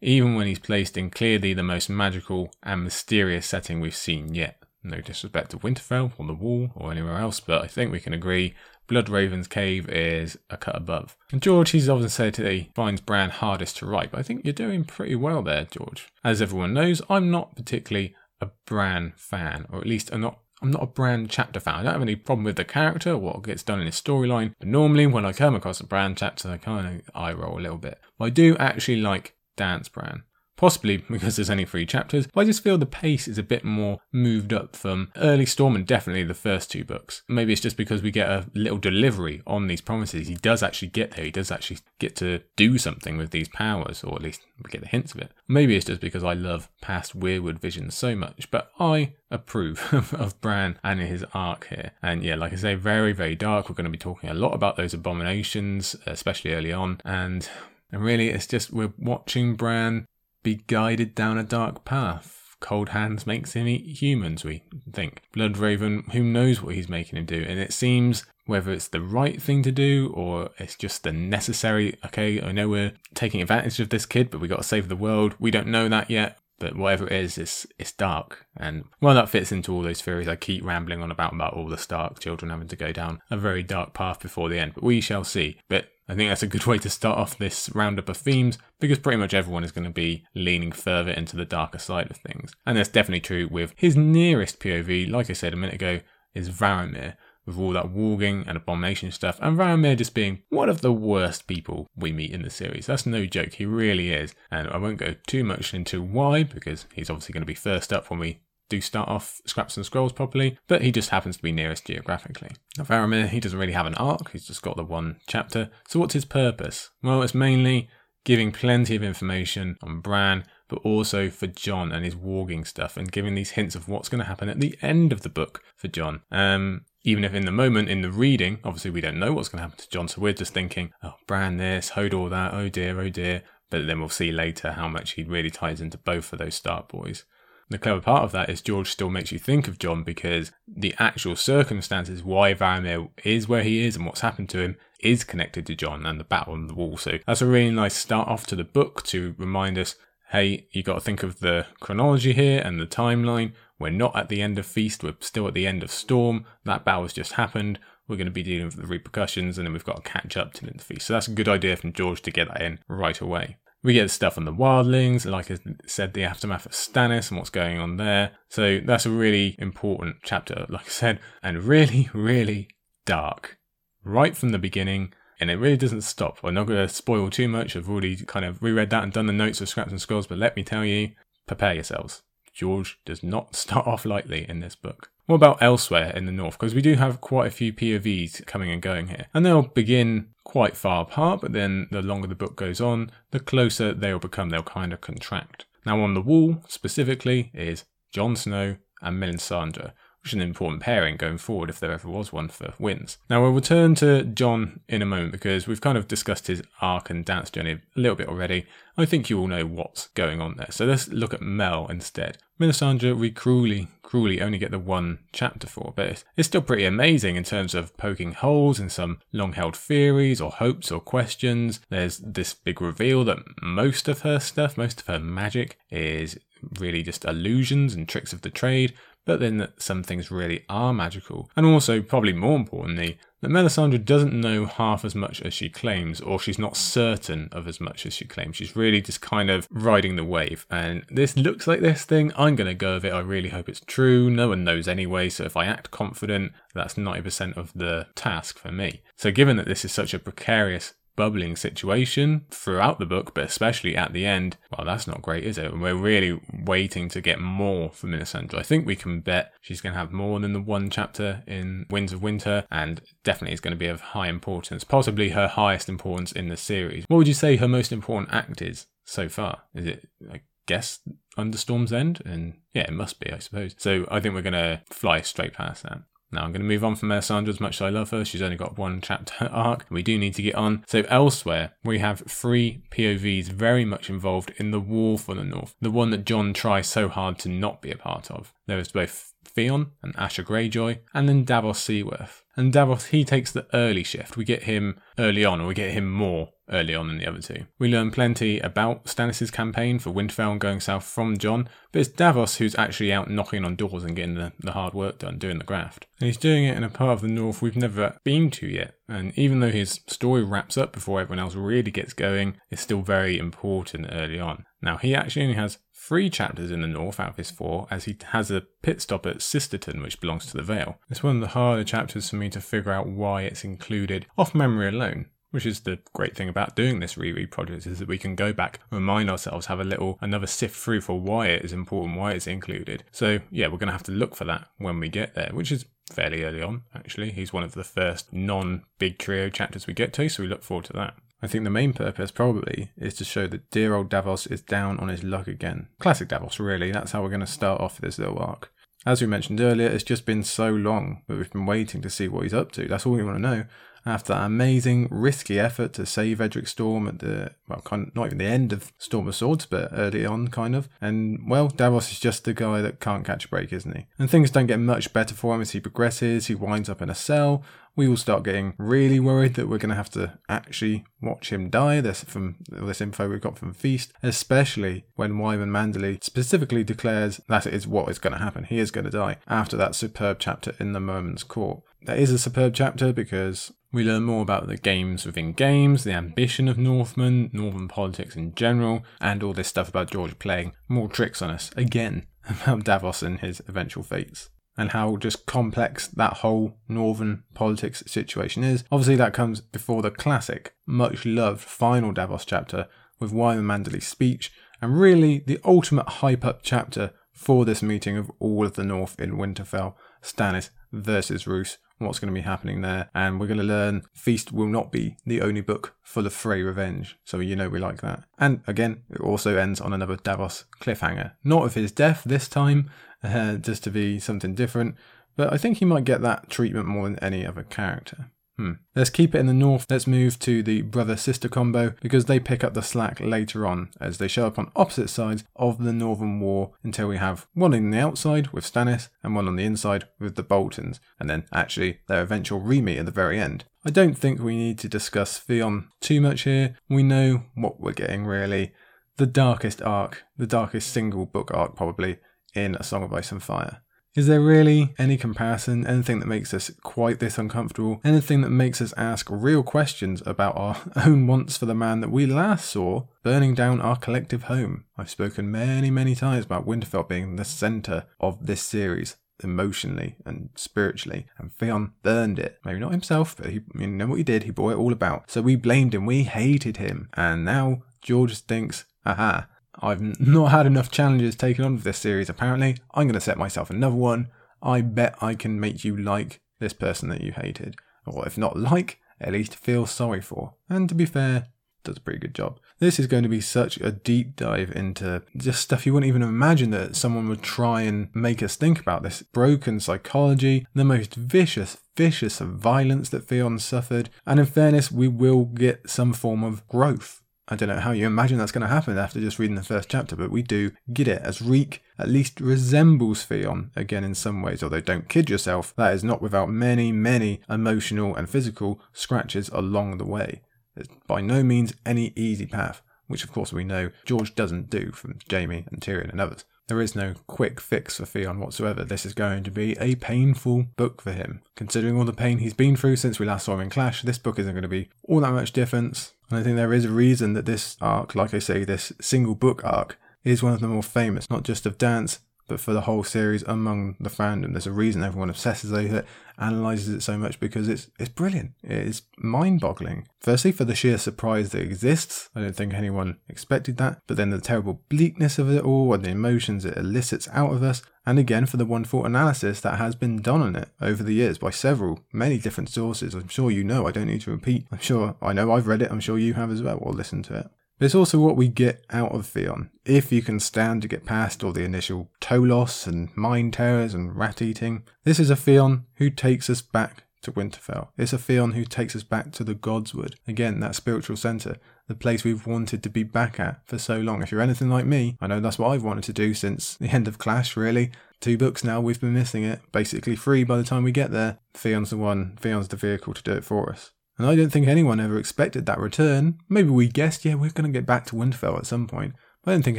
even when he's placed in clearly the most magical and mysterious setting we've seen yet. No disrespect to Winterfell or the Wall or anywhere else, but I think we can agree Bloodraven's Cave is a cut above. And George, he's often said he finds Bran hardest to write, but I think you're doing pretty well there, George. As everyone knows, I'm not particularly a Bran fan, or at least I'm not I'm not a Bran chapter fan. I don't have any problem with the character or what gets done in his storyline. But normally, when I come across a Bran chapter, I kind of eye roll a little bit. But I do actually like Dance Bran. Possibly because there's only three chapters, but I just feel the pace is a bit more moved up from early Storm and definitely the first two books. Maybe it's just because we get a little delivery on these promises. He does actually get there, he does actually get to do something with these powers, or at least we get the hints of it. Maybe it's just because I love past Weirwood visions so much, but I approve [laughs] of Bran and his arc here. And yeah, like I say, very, very dark. We're going to be talking a lot about those abominations, especially early on. And and really, it's just we're watching Bran be guided down a dark path. Cold Hands makes him eat humans, we think. Bloodraven, who knows what he's making him do? And it seems whether it's the right thing to do or it's just the necessary, okay, I know we're taking advantage of this kid, but we got to save the world. We don't know that yet. But whatever it is, it's it's dark, and well, that fits into all those theories I keep rambling on about about all the Stark children having to go down a very dark path before the end. But we shall see. But I think that's a good way to start off this roundup of themes because pretty much everyone is going to be leaning further into the darker side of things. And that's definitely true with his nearest POV, like I said a minute ago, is Varamir, with all that warging and abomination stuff, and Varamir just being one of the worst people we meet in the series. That's no joke, he really is. And I won't go too much into why, because he's obviously going to be first up when we do start off Scraps and Scrolls properly, but he just happens to be nearest geographically. Now, Varamir, he doesn't really have an arc, he's just got the one chapter. So, what's his purpose? Well, it's mainly giving plenty of information on Bran, but also for Jon and his warging stuff, and giving these hints of what's going to happen at the end of the book for Jon. Um, even if in the moment, in the reading, obviously we don't know what's going to happen to Jon, so we're just thinking, oh, Bran this, Hodor that, oh dear, oh dear. But then we'll see later how much he really ties into both of those Stark boys. The clever part of that is George still makes you think of Jon because the actual circumstances why Varamir is where he is and what's happened to him is connected to Jon and the battle on the wall. So that's a really nice start off to the book to remind us hey, you got to think of the chronology here and the timeline. We're not at the end of Feast, we're still at the end of Storm. That battle has just happened. We're going to be dealing with the repercussions and then we've got to catch up to the Feast. So that's a good idea from George to get that in right away. We get stuff on the wildlings, like I said, the aftermath of Stannis and what's going on there. So that's a really important chapter, like I said, and really, [laughs] really dark. Right from the beginning, and it really doesn't stop. I'm not going to spoil too much. I've already kind of reread that and done the notes of Scraps and Scrolls, but let me tell you, prepare yourselves. George does not [laughs] start off lightly in this book. What about elsewhere in the north? Because we do have quite a few POVs coming and going here. And they'll begin quite far apart, but then the longer the book goes on, the closer they'll become. They'll kind of contract. Now, on the wall specifically is Jon Snow and Melisandre, which is an important pairing going forward if there ever was one for Winds. Now we'll return to Jon in a moment because we've kind of discussed his arc and dance journey a little bit already. I think you all know what's going on there. So let's look at Mel instead. Melisandre, we cruelly, cruelly only get the one chapter for, but it's still pretty amazing in terms of poking holes in some long held theories or hopes or questions. There's this big reveal that most of her stuff, most of her magic, is really just illusions and tricks of the trade, but then that some things really are magical. And also, probably more importantly, that Melisandre doesn't know half as much as she claims, or she's not certain of as much as she claims. She's really just kind of riding the wave. And this looks like this thing. I'm going to go with it. I really hope it's true. No one knows anyway. So if I act confident, that's 90% of the task for me. So given that this is such a precarious bubbling situation throughout the book, but especially at the end, well, that's not great, is it? And we're really waiting to get more from Melisandre. I think we can bet she's going to have more than the one chapter in Winds of Winter, and definitely is going to be of high importance, possibly her highest importance in the series. What would you say her most important act is so far? Is it I guess under Storm's End, and yeah, it must be, I suppose. So I think we're going to fly straight past that. Now I'm going to move on from Melisandre as much as I love her. She's only got one chapter [laughs] arc. We do need to get on. So elsewhere, we have three POVs very much involved in the war for the North, the one that Jon tries so hard to not be a part of. There is both Theon and Asha Greyjoy, and then Davos Seaworth. And Davos, he takes the early shift. We get him early on, or we get him more early on than the other two. We learn plenty about Stannis' campaign for Winterfell and going south from Jon, but it's Davos who's actually out knocking on doors and getting the, the hard work done, doing the graft. And he's doing it in a part of the north we've never been to yet. And even though his story wraps up before everyone else really gets going, it's still very important early on. Now, he actually only has three chapters in the north out of his four, as he has a pit stop at Sisterton, which belongs to the Vale. It's one of the harder chapters for me to figure out why it's included off memory alone. Which is the great thing about doing this reread project is that we can go back, remind ourselves, have a little another sift through for why it is important, why it's included. So yeah, we're going to have to look for that when we get there, which is fairly early on actually. He's one of the first non-big trio chapters we get to, so we look forward to that. I think the main purpose probably is to show that dear old Davos is down on his luck again. Classic Davos, really. That's how we're going to start off this little arc. As we mentioned earlier, it's just been so long that we've been waiting to see what he's up to. That's all we want to know after that amazing, risky effort to save Edric Storm at the, well, kind of, not even the end of Storm of Swords, but early on, kind of. And, well, Davos is just the guy that can't catch a break, isn't he? And things don't get much better for him as he progresses. He winds up in a cell. We all start getting really worried that we're going to have to actually watch him die. This from this info we've got from Feast, especially when Wyman Manderly specifically declares that it is what is going to happen. He is going to die after that superb chapter in the Merman's Court. That is a superb chapter because we learn more about the games within games, the ambition of Northmen, Northern politics in general, and all this stuff about George playing more tricks on us again [laughs] about Davos and his eventual fates. And how just complex that whole Northern politics situation is. Obviously, that comes before the classic, much loved final Davos chapter with Wyman Manderly's speech, and really the ultimate hype up chapter for this meeting of all of the North in Winterfell Stannis versus Roose what's going to be happening there. And we're going to learn Feast will not be the only book full of Frey revenge. So you know we like that. And again, it also ends on another Davos cliffhanger. Not of his death this time, uh, just to be something different. But I think he might get that treatment more than any other character. Hmm. Let's keep it in the north. Let's move to the brother sister combo because they pick up the slack later on as they show up on opposite sides of the Northern War until we have one on the outside with Stannis and one on the inside with the Boltons, and then actually their eventual re-meet at the very end. I don't think we need to discuss Theon too much here. We know what we're getting really. The darkest arc, the darkest single book arc probably in A Song of Ice and Fire. Is there really any comparison, anything that makes us quite this uncomfortable, anything that makes us ask real questions about our [laughs] own wants for the man that we last saw burning down our collective home? I've spoken many, many times about Winterfell being the centre of this series, emotionally and spiritually, and Theon burned it. Maybe not himself, but he, you know what he did, he brought it all about. So we blamed him, we hated him, and now George thinks, aha, I've not had enough challenges taken on with this series, apparently. I'm going to set myself another one. I bet I can make you like this person that you hated. Or if not like, at least feel sorry for. And to be fair, does a pretty good job. This is going to be such a deep dive into just stuff you wouldn't even imagine that someone would try and make us think about. This broken psychology, the most vicious, vicious violence that Theon suffered. And in fairness, we will get some form of growth I don't know how you imagine that's going to happen after just reading the first chapter, but we do get it as Reek at least resembles Theon again in some ways, although don't kid yourself, that is not without many, many emotional and physical scratches along the way. It's by no means any easy path, which of course we know George doesn't do from Jaime and Tyrion and others. There is no quick fix for Theon whatsoever. This is going to be a painful book for him. Considering all the pain he's been through since we last saw him in Clash, this book isn't going to be all that much difference. And I think there is a reason that this arc, like I say, this single book arc, is one of the more famous, not just of Dance, but for the whole series among the fandom. There's a reason everyone obsesses over it, analyzes it so much because it's it's brilliant. It is mind-boggling. Firstly, for the sheer surprise that exists. I don't think anyone expected that. But then the terrible bleakness of it all and the emotions it elicits out of us. And again, for the wonderful analysis that has been done on it over the years by several, many different sources. I'm sure you know. I don't need to repeat. I'm sure I know I've read it. I'm sure you have as well, or listened to it. It's also what we get out of Theon. If you can stand to get past all the initial toe loss and mind terrors and rat eating, this is a Theon who takes us back to Winterfell. It's a Theon who takes us back to the Godswood. Again, that spiritual centre, the place we've wanted to be back at for so long. If you're anything like me, I know that's what I've wanted to do since the end of Clash, really. Two books now, we've been missing it. Basically free by the time we get there. Theon's the one, Theon's the vehicle to do it for us. And I don't think anyone ever expected that return. Maybe we guessed, yeah, we're going to get back to Winterfell at some point. But I don't think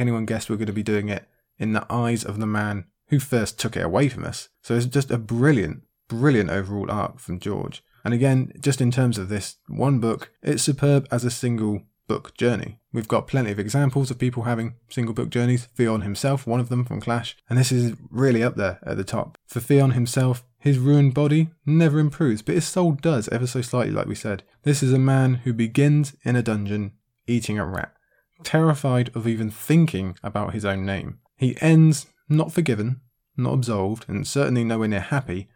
anyone guessed we're going to be doing it in the eyes of the man who first took it away from us. So it's just a brilliant, brilliant overall arc from George. And again, just in terms of this one book, it's superb as a single book journey. We've got plenty of examples of people having single book journeys. Theon himself, one of them from Clash, and this is really up there at the top. For Theon himself, his ruined body never improves, but his soul does ever so slightly, like we said. This is a man who begins in a dungeon eating a rat, terrified of even thinking about his own name. He ends not forgiven, not absolved, and certainly nowhere near happy,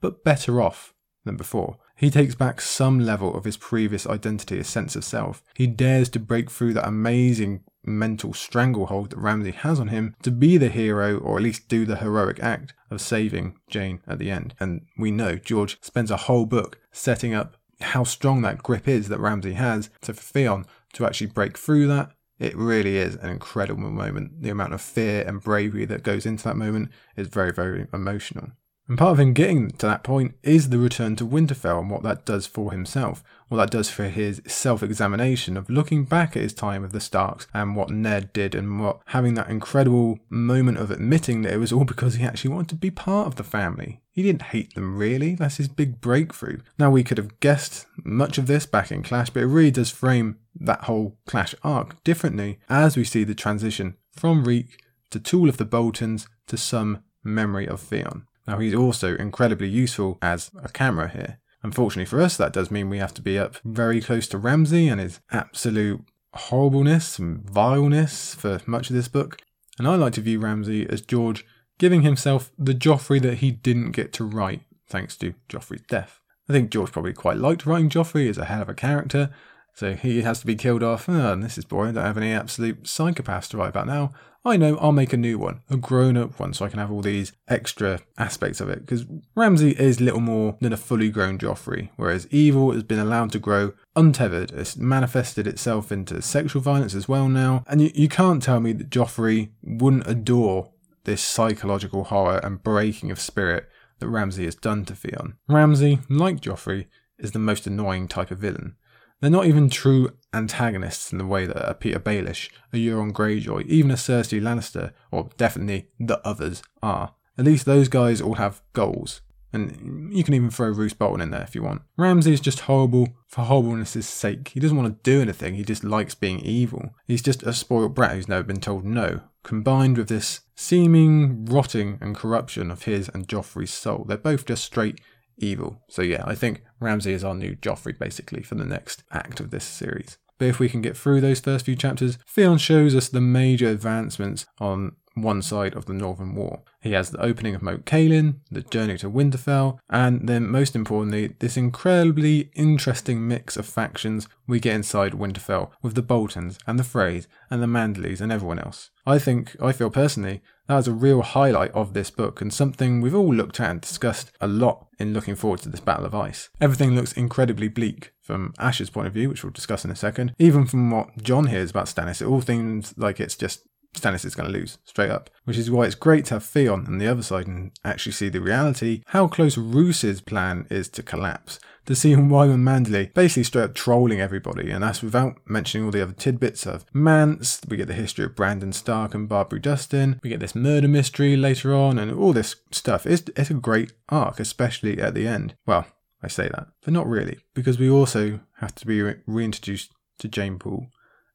but better off than before. He takes back some level of his previous identity, his sense of self. He dares to break through that amazing mental stranglehold that Ramsay has on him to be the hero or at least do the heroic act of saving Jeyne at the end. And we know George spends a whole book setting up how strong that grip is that Ramsay has. So for Theon to actually break through that, it really is an incredible moment. The amount of fear and bravery that goes into that moment is very, very emotional. And part of him getting to that point is the return to Winterfell and what that does for himself, what that does for his self examination of looking back at his time with the Starks and what Ned did, and what having that incredible moment of admitting that it was all [laughs] because he actually wanted to be part of the family. He didn't hate them really, that's his big breakthrough. Now, we could have guessed much of this back in Clash, but it really does frame that whole Clash arc differently as we see the transition from Reek to Tool of the Boltons to some memory of Theon. Now, he's also incredibly useful as a camera here. Unfortunately for us, that does mean we have to be up very close to Ramsay and his absolute horribleness and vileness for much of this book. And I like to view Ramsay as George giving himself the Joffrey that he didn't get to write, thanks to Joffrey's death. I think George probably quite liked writing Joffrey as a hell of a character, so he has to be killed off. Oh, this is boring. I don't have any absolute psychopaths to write about now. I know I'll make a new one, a grown up one, so I can have all these extra aspects of it. Because Ramsay is little more than a fully grown Joffrey, whereas evil has been allowed to grow untethered. It's manifested itself into sexual violence as well now. And you, you can't tell me that Joffrey wouldn't adore this psychological horror and breaking of spirit that Ramsay has done to Theon. Ramsay, like Joffrey, is the most annoying type of villain. They're not even true antagonists in the way that a Petyr Baelish, a Euron Greyjoy, even a Cersei Lannister, or definitely the others are. At least those guys all have goals. And you can even throw Roose Bolton in there if you want. Ramsay is just horrible for horribleness' sake. He doesn't want to do anything, he just likes being evil. He's just a spoiled brat who's never been told no, combined with this seeming rotting and corruption of his and Joffrey's soul. They're both just straight evil. So yeah, I think Ramsay is our new Joffrey basically for the next act of this series. But if we can get through those first few chapters, Theon shows us the major advancements on one side of the Northern War. He has the opening of Moat Cailin, the journey to Winterfell, and then most importantly, this incredibly interesting mix of factions we get inside Winterfell with the Boltons and the Freys and the Manderlys and everyone else. I think, I feel personally, that a real highlight of this book and something we've all looked at and discussed a lot in looking forward to this Battle of Ice. Everything looks incredibly bleak from Ash's point of view, which we'll discuss in a second. Even from what Jon hears about Stannis, it all seems like it's just Stannis is going to lose, straight up. Which is why it's great to have Theon on the other side and actually see the reality, how close Roose's plan is to collapse. To see Wyman Manderly basically straight up trolling everybody, and that's without mentioning all the other tidbits of Mance, we get the history of Brandon Stark and Barbrey Dustin, we get this murder mystery later on, and all this stuff. It's, it's a great arc, especially at the end. Well, I say that, but not really, because we also have to be re- reintroduced to Jeyne Poole.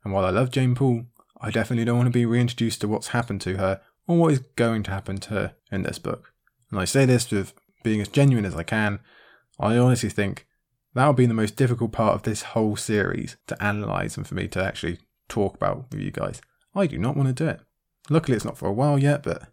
And while I love Jeyne Poole, I definitely don't want to be reintroduced to what's happened to her or what is going to happen to her in this book. And I say this with being as genuine as I can. I honestly think that would be the most difficult part of this whole series to analyse and for me to actually talk about with you guys. I do not want to do it. Luckily, it's not for a while yet, but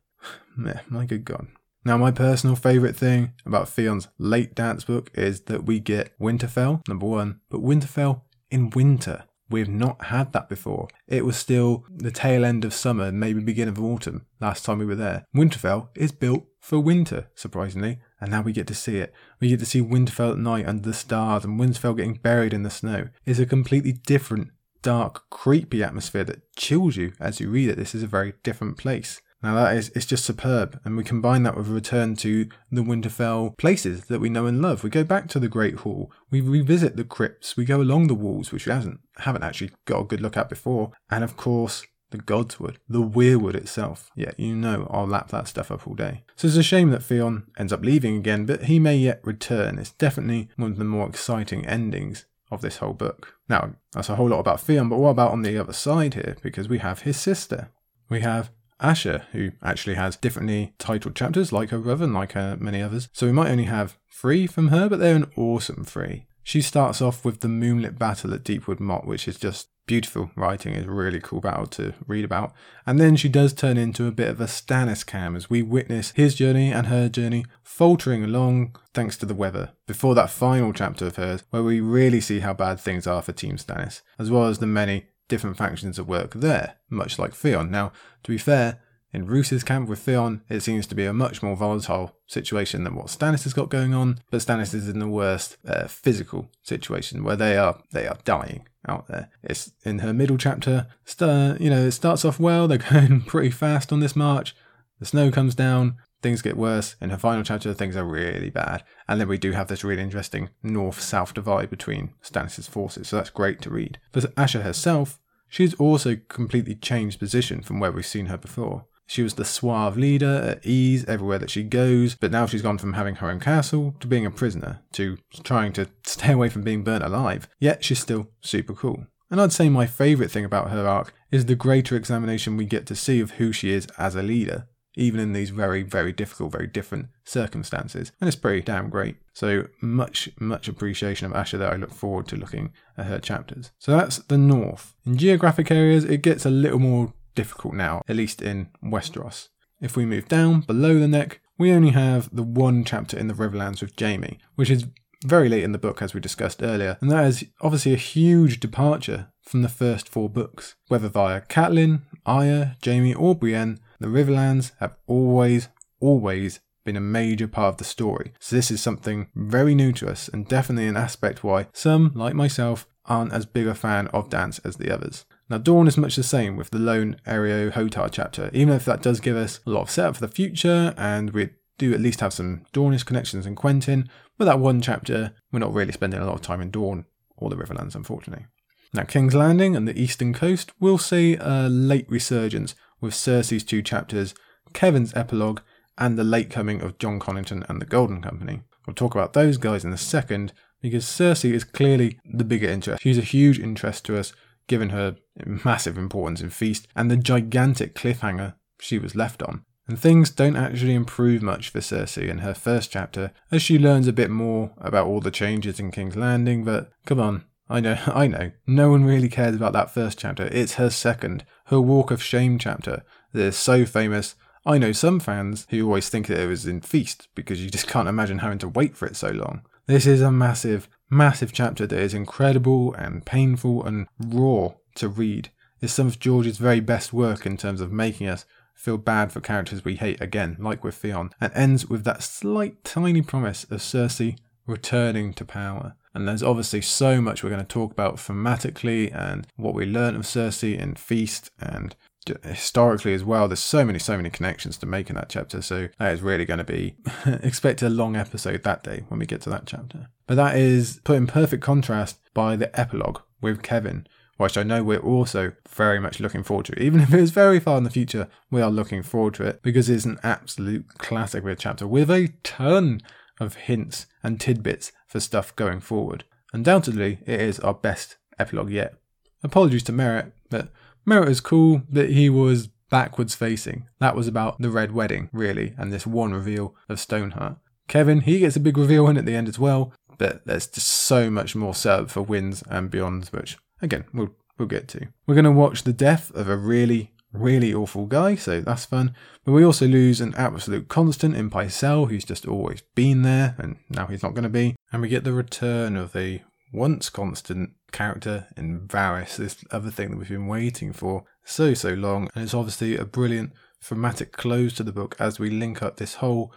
[sighs] my good God. Now, my personal favourite thing about Theon's late dance book is that we get Winterfell, number one, but Winterfell in winter. We've not had that before. It was still the tail end of summer, maybe beginning of autumn, last time we were there. Winterfell is built for winter, surprisingly, and now we get to see it. We get to see Winterfell at night under the stars and Winterfell getting buried in the snow. It's a completely different, dark, creepy atmosphere that chills you as you read it. This is a very different place. Now that is it's just superb, and we combine that with a return to the Winterfell places that we know and love. We go back to the Great Hall, we revisit the crypts, we go along the walls, which we haven't haven't actually got a good look at before, and of course the Godswood, the Weirwood itself. Yeah, you know I'll lap that stuff up all day. So it's a shame that Theon ends up leaving again, but he may yet return. It's definitely one of the more exciting endings of this whole book. Now, that's a whole lot about Theon, but what about on the other side here? Because we have his sister. We have Asha, who actually has differently titled chapters like her brother and like her many others. So we might only have three from her, but they're an awesome three. She starts off with the moonlit battle at Deepwood Motte, which is just beautiful writing. It's a really cool battle to read about. And then she does turn into a bit of a Stannis cam as we witness his journey and her journey faltering along thanks to the weather. Before that final chapter of hers, where we really see how bad things are for Team Stannis, as well as the many different factions at work there, much like Theon. Now, to be fair, in Roose's camp with Theon, it seems to be a much more volatile situation than what Stannis has got going on. But Stannis is in the worst uh, physical situation where they are they are dying out there. It's in her middle chapter. St- you know, it starts off well. They're [laughs] going pretty fast on this march. The snow comes down. Things get worse. In her final chapter, things are really bad. And then we do have this really interesting north-south divide between Stannis' forces. So that's great to read. But Asha herself, she's also completely changed position from where we've seen her before. She was the suave leader, at ease everywhere that she goes, but now she's gone from having her own castle to being a prisoner, to trying to [laughs] stay away from being burnt alive. Yet she's still super cool. And I'd say my favourite thing about her arc is the greater examination we get to see of who she is as a leader, even in these very, very difficult, very different circumstances. And it's pretty damn great. So much, much appreciation of Asha that I look forward to looking at her chapters. So that's the north. In geographic areas, it gets a little more difficult now, at least in Westeros. If we move down below the neck, we only have the one chapter in the Riverlands with Jaime, which is very late in the book, as we discussed earlier, and that is obviously a huge departure from the first four books. Whether via Catelyn, Arya, Jaime, or Brienne, the Riverlands have always, always been a major part of the story. So this is something very new to us, and definitely an aspect why some, like myself, aren't as big a fan of Dance as the others. Now, Dorne is much the same with the lone Areo Hotah chapter, even if that does give us a lot of setup for the future, and we do at least have some Dornish connections in Quentyn, but that one chapter, we're not really spending a lot of time in Dorne or the Riverlands, unfortunately. Now, King's Landing and the eastern coast will see a late resurgence with Cersei's two chapters, Kevan's epilogue, and the late coming of Jon Connington and the Golden Company. We'll talk about those guys in a second because Cersei is clearly the bigger interest. She's a huge interest to us given her massive importance in Feast and the gigantic cliffhanger she was left on. And things don't actually improve much for Cersei in her first chapter as she learns a bit more about all the changes in King's Landing, but come on, I know, [laughs] I know, no one really cares about that first chapter. It's her second, her Walk of Shame chapter is so famous. I know some fans who always think that it was in Feast because you just can't imagine having to wait for it so long. This is a massive, massive chapter that is incredible and painful and raw to read. It's some of George's very best work in terms of making us feel bad for characters we hate again, like with Theon, and ends with that slight tiny promise of Cersei returning to power. And there's obviously so much we're going to talk about thematically and what we learn of Cersei in Feast and historically as well. There's so many, so many connections to make in that chapter. So that is really going to be [laughs] expect a long episode that day when we get to that chapter. But that is put in perfect contrast by the epilogue with Kevan, which I know we're also very much looking forward to. Even [laughs] if it is very far in the future, we are looking forward to it because it's an absolute classic with a chapter with a ton of hints and tidbits for stuff going forward. Undoubtedly, it is our best epilogue yet. Apologies to Merrett, but Merrett is cool that he was backwards facing. That was about the Red Wedding, really, and this one reveal of Stoneheart. Kevan, he gets a big reveal in at the end as well, but there's just so much more setup for Winds and beyonds, which, again, we'll, we'll get to. We're going to watch the death of a really, really awful guy, so that's fun. But we also lose an absolute constant in Pycelle, who's just always been there, and now he's not going to be. And we get the return of the once constant character in Varys, this other thing that we've been waiting for so, so long. And it's obviously a brilliant thematic close to the book as we link up this whole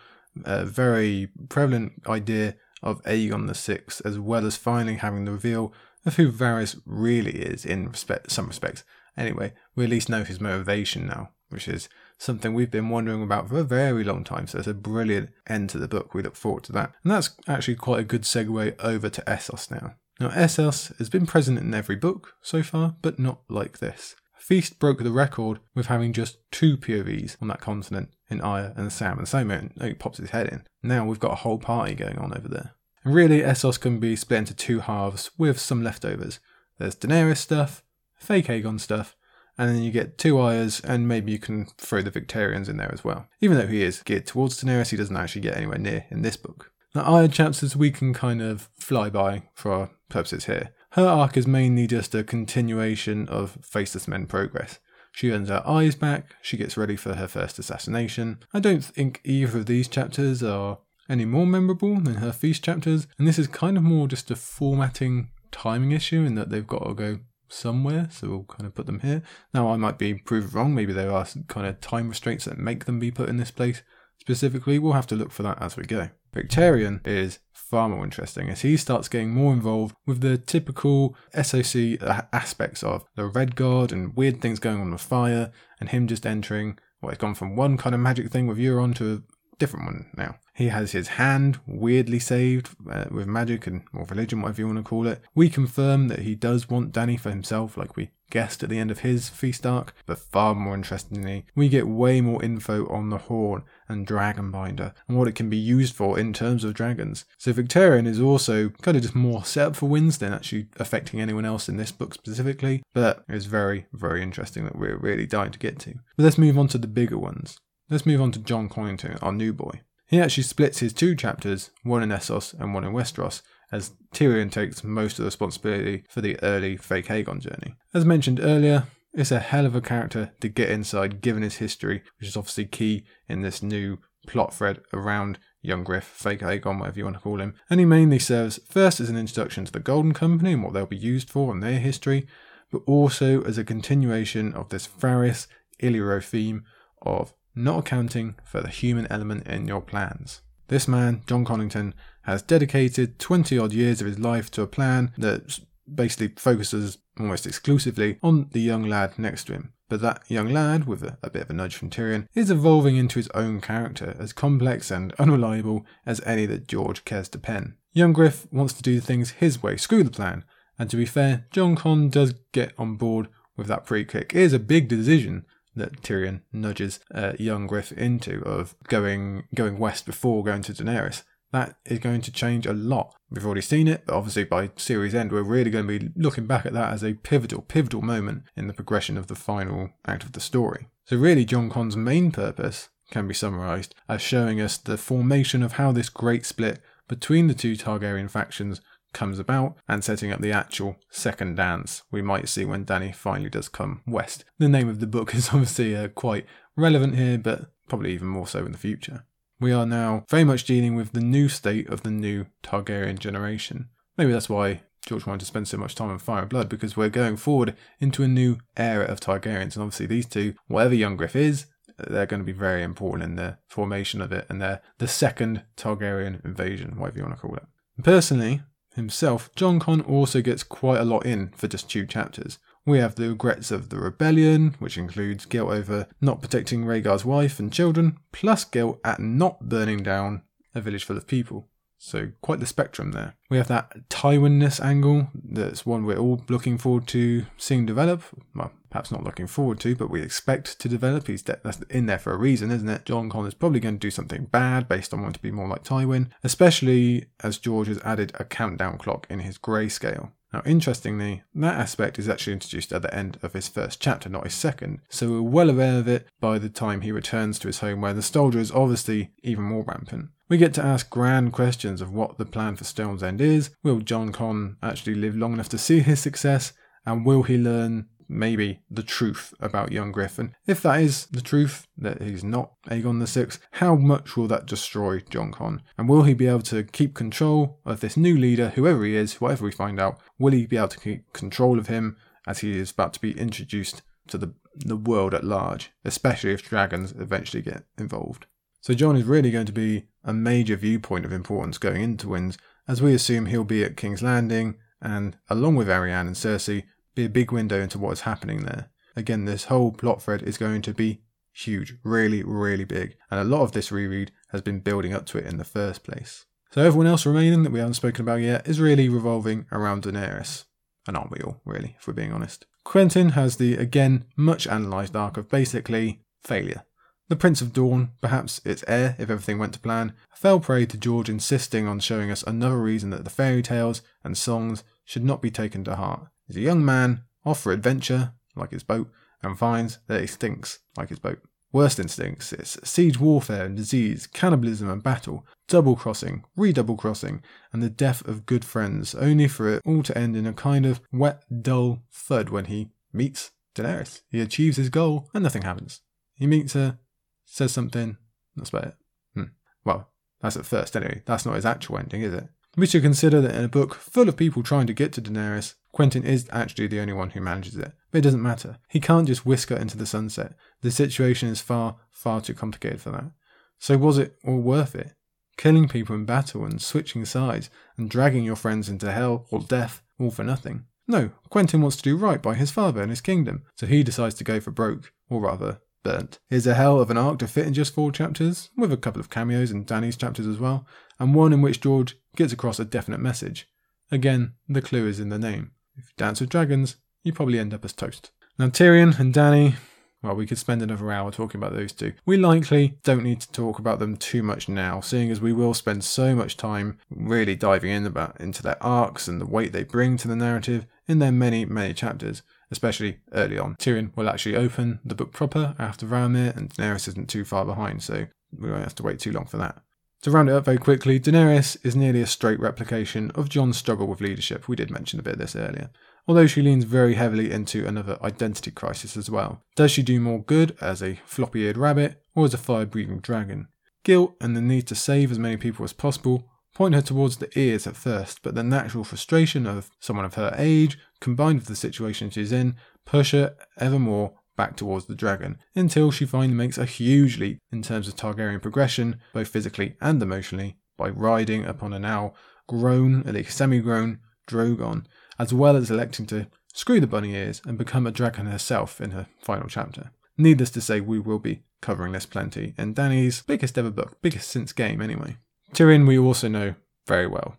uh, very prevalent idea of Aegon the Sixth, as well as finally having the reveal of who Varys really is in respect, some respects. Anyway, we at least know his motivation now, which is something we've been wondering about for a very long time. So it's a brilliant end to the book. We look forward to that. And that's actually quite a good segue over to Essos now. Now, Essos has been present in every book so far, but not like this. Feast broke the record with having just two POVs on that continent in Arya and Sam, and Sam only pops his head in. Now we've got a whole party going on over there. And really, Essos can be split into two halves with some leftovers. There's Daenerys stuff, fake Aegon stuff, and then you get two Aryas, and maybe you can throw the Victarions in there as well. Even though he is geared towards Daenerys, he doesn't actually get anywhere near in this book. The Arya chapters we can kind of fly by for our purposes here. Her arc is mainly just a continuation of Faceless Men progress. She earns her eyes back, she gets ready for her first assassination. I don't think either of these chapters are any more memorable than her feast chapters, and this is kind of more just a formatting timing issue in that they've got to go somewhere, so we'll kind of put them here. Now, I might be proved wrong, maybe there are kind of time restraints that make them be put in this place specifically. We'll have to look for that as we go. Victarion is far more interesting as he starts getting more involved with the typical SOC aspects of the Red God and weird things going on with fire, and him just entering. Well, it's gone from one kind of magic thing with Euron to different one now. He has his hand weirdly saved uh, with magic and or religion, whatever you want to call it. We confirm that he does want Dany for himself, like we guessed at the end of his feast arc, but far more interestingly, we get way more info on the Horn and Dragonbinder and what it can be used for in terms of dragons. So Victarion is also kind of just more set up for Winds than actually affecting anyone else in this book specifically, but it's very, very interesting that we're really dying to get to. But let's move on to the bigger ones. Let's move on to Jon Connington, our new boy. He actually splits his two chapters, one in Essos and one in Westeros, as Tyrion takes most of the responsibility for the early fake Aegon journey. As mentioned earlier, it's a hell of a character to get inside given his history, which is obviously key in this new plot thread around young Griff, fake Aegon, whatever you want to call him. And he mainly serves first as an introduction to the Golden Company and what they'll be used for and their history, but also as a continuation of this Varys Illyrio theme of not accounting for the human element in your plans. This man, Jon Connington, has dedicated 20 odd years of his life to a plan that basically focuses almost exclusively on the young lad next to him. But that young lad, with a, a, bit of a nudge from Tyrion, is evolving into his own character, as complex and unreliable as any that George cares to pen. Young Griff wants to do things his way, screw the plan. And to be fair, Jon Con does get on board with that pretty quick. It is a big decision, that Tyrion nudges uh, young Griff into of going going west before going to Daenerys. That is going to change a lot. We've already seen it, but obviously by series end, we're really going to be looking back at that as a pivotal, pivotal moment in the progression of the final act of the story. So really, Jon Con's main purpose can be summarised as showing us the formation of how this great split between the two Targaryen factions comes about and setting up the actual second dance we might see when Dany finally does come west. The name of the book [laughs] is obviously uh, quite relevant here, but probably even more so in the future. We are now very much dealing with the new state of the new Targaryen generation. Maybe that's why George wanted to spend so much time on Fire and Blood because we're going forward into a new era of Targaryens, and obviously these two, whatever young Griff is, they're going to be very important in the formation of it, and they're the second Targaryen invasion, whatever you want to call it. Personally, himself, Jon Con also gets quite a lot in for just two chapters. We have the regrets of the rebellion, which includes guilt over not protecting Rhaegar's wife and children, plus guilt at not burning down a village full of people. So quite the spectrum there. We have that Tywin-ness angle. That's one we're all looking forward to seeing develop. Well, perhaps not looking forward to, but we expect to develop. He's de- that's in there for a reason, isn't it? Jon Con is probably going to do something bad based on wanting to be more like Tywin, especially as George has added a countdown clock in his grayscale. Now, interestingly, that aspect is actually introduced at the end of his first chapter, not his second, so we're well aware of it by the time he returns to his home, where the nostalgia is obviously even more rampant. We get to ask grand questions of what the plan for Storm's End is. Will Jon Con actually live long enough to see his success? And will he learn maybe the truth about young Griffin. If that is the truth, that he's not Aegon the Sixth, how much will that destroy Jon Con? And will he be able to keep control of this new leader, whoever he is, whatever we find out? Will he be able to keep control of him as he is about to be introduced to the, the world at large, especially if dragons eventually get involved? So Jon is really going to be a major viewpoint of importance going into Winds, as we assume he'll be at King's Landing, and along with Arianne and Cersei, be a big window into what is happening there. Again, this whole plot thread is going to be huge, really, really big, and a lot of this reread has been building up to it in the first place. So everyone else remaining that we haven't spoken about yet is really revolving around Daenerys. And aren't we all, really, if we're being honest? Quentyn has the, again, much analysed arc of basically failure. The Prince of Dorne, perhaps its heir if everything went to plan, fell prey to George insisting on showing us another reason that the fairy tales and songs should not be taken to heart. He's a young man, off for adventure, like his boat, and finds that he stinks, like his boat. Worst instincts it's siege warfare and disease, cannibalism and battle, double crossing, redouble crossing, and the death of good friends, only for it all to end in a kind of wet, dull thud when he meets Daenerys. He achieves his goal and nothing happens. He meets her, says something, that's about it. Hmm. Well, that's at first anyway. That's not his actual ending, is it? We should consider that in a book full of people trying to get to Daenerys, Quentyn is actually the only one who manages it. But it doesn't matter. He can't just whisk her into the sunset. The situation is far, far too complicated for that. So was it all worth it? Killing people in battle and switching sides and dragging your friends into hell or death all for nothing? No, Quentyn wants to do right by his father and his kingdom, so he decides to go for broke, or rather, burnt. Here's a hell of an arc to fit in just four chapters, with a couple of cameos in Dany's chapters as well, and one in which George gets across a definite message. Again, the clue is in the name. If you dance with dragons, you probably end up as toast. Now, Tyrion and Dany, well, we could spend another hour talking about those two. We likely don't need to talk about them too much now, seeing as we will spend so much time really diving in about into their arcs and the weight they bring to the narrative in their many, many chapters, especially early on. Tyrion will actually open the book proper after Varamir, and Daenerys isn't too far behind, so we won't have to wait too long for that. To round it up very quickly, Daenerys is nearly a straight replication of Jon's struggle with leadership. We did mention a bit of this earlier. Although she leans very heavily into another identity crisis as well. Does she do more good as a floppy eared rabbit or as a fire breathing dragon? Guilt and the need to save as many people as possible point her towards the ears at first, but the natural frustration of someone of her age, combined with the situation she's in, push her ever more back towards the dragon until she finally makes a huge leap in terms of Targaryen progression, both physically and emotionally, by riding upon a now grown, at least semi grown, Drogon, as well as electing to screw the bunny ears and become a dragon herself in her final chapter. Needless to say, we will be covering this plenty in Dany's biggest ever book, biggest since game anyway. Tyrion, we also know very well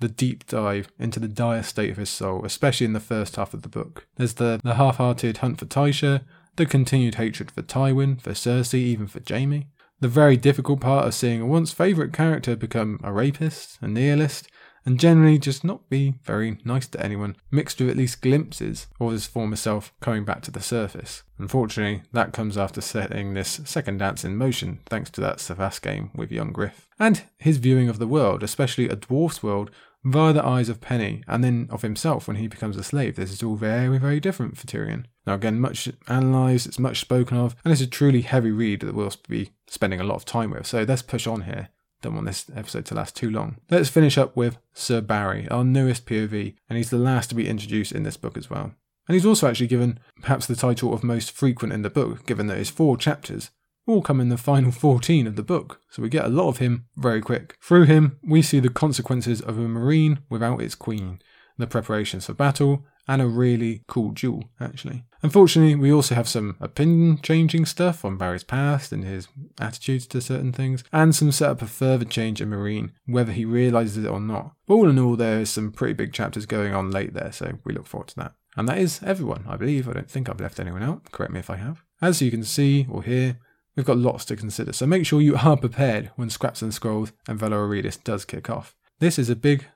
the deep dive into the dire state of his soul, especially in the first half of the book. There's the, the half hearted hunt for Tysha, the continued hatred for Tywin, for Cersei, even for Jaime. The very difficult part of seeing a once favourite character become a rapist, a nihilist, and generally just not be very nice to anyone, mixed with at least glimpses of his former self coming back to the surface. Unfortunately, that comes after setting this second dance in motion thanks to that cyvasse game with young Griff. And his viewing of the world, especially a dwarf's world, via the eyes of Penny and then of himself when he becomes a slave. This is all very, very different for Tyrion. Now, again, much analysed, it's much spoken of, and it's a truly heavy read that we'll be spending a lot of time with. So let's push on here. Don't want this episode to last too long. Let's finish up with Sir Barry, our newest POV, and he's the last to be introduced in this book as well. And he's also actually given perhaps the title of most frequent in the book, given that it's four chapters, all come in the final 14 of the book, so we get a lot of him very quick. Through him, we see the consequences of a Meereen without its queen, the preparations for battle, and a really cool duel, actually. Unfortunately, we also have some opinion changing stuff on Barry's past and his attitudes to certain things, and some setup of further change in Meereen, whether he realises it or not. But all in all, there is some pretty big chapters going on late there, so we look forward to that. And that is everyone, I believe. I don't think I've left anyone out. Correct me if I have. As you can see or hear, We've got lots to consider, so make sure you are prepared when Scraps and Scrolls and Velo Aurelius does kick off. This is a big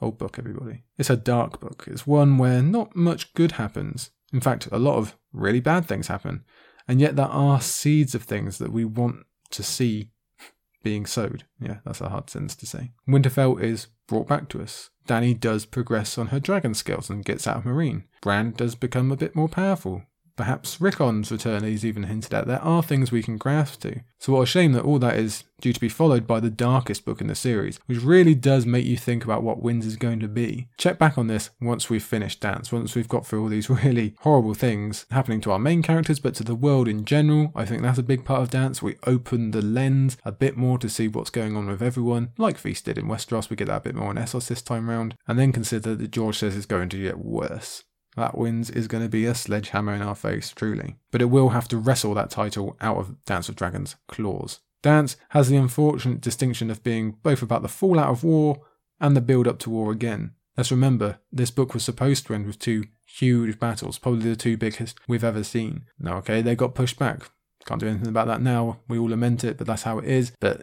old book, everybody. It's a dark book. It's one where not much good happens. In fact, a lot of really bad things happen. And yet there are seeds of things that we want to see being sowed. Yeah, that's a hard sentence to say. Winterfell is brought back to us. Dany does progress on her dragon skills and gets out of Meereen. Bran does become a bit more powerful. Perhaps Rickon's return is even hinted at. There are things we can grasp to. So what a shame that all that is due to be followed by the darkest book in the series, which really does make you think about what Winds is going to be. Check back on this once we've finished Dance, once we've got through all these [laughs] really horrible things happening to our main characters, but to the world in general. I think that's a big part of Dance. We open the lens a bit more to see what's going on with everyone, like Feast did in Westeros. We get that a bit more in Essos this time round, and then consider that George says it's going to get worse that Winds is going to be a sledgehammer in our face, truly. But it will have to wrestle that title out of Dance of Dragons' claws. Dance has the unfortunate distinction of being both about the fallout of war and the build up to war again. Let's remember, this book was supposed to end with two huge battles, probably the two biggest we've ever seen. Now, okay, they got pushed back. Can't do anything about that now. We all lament it, but that's how it is. But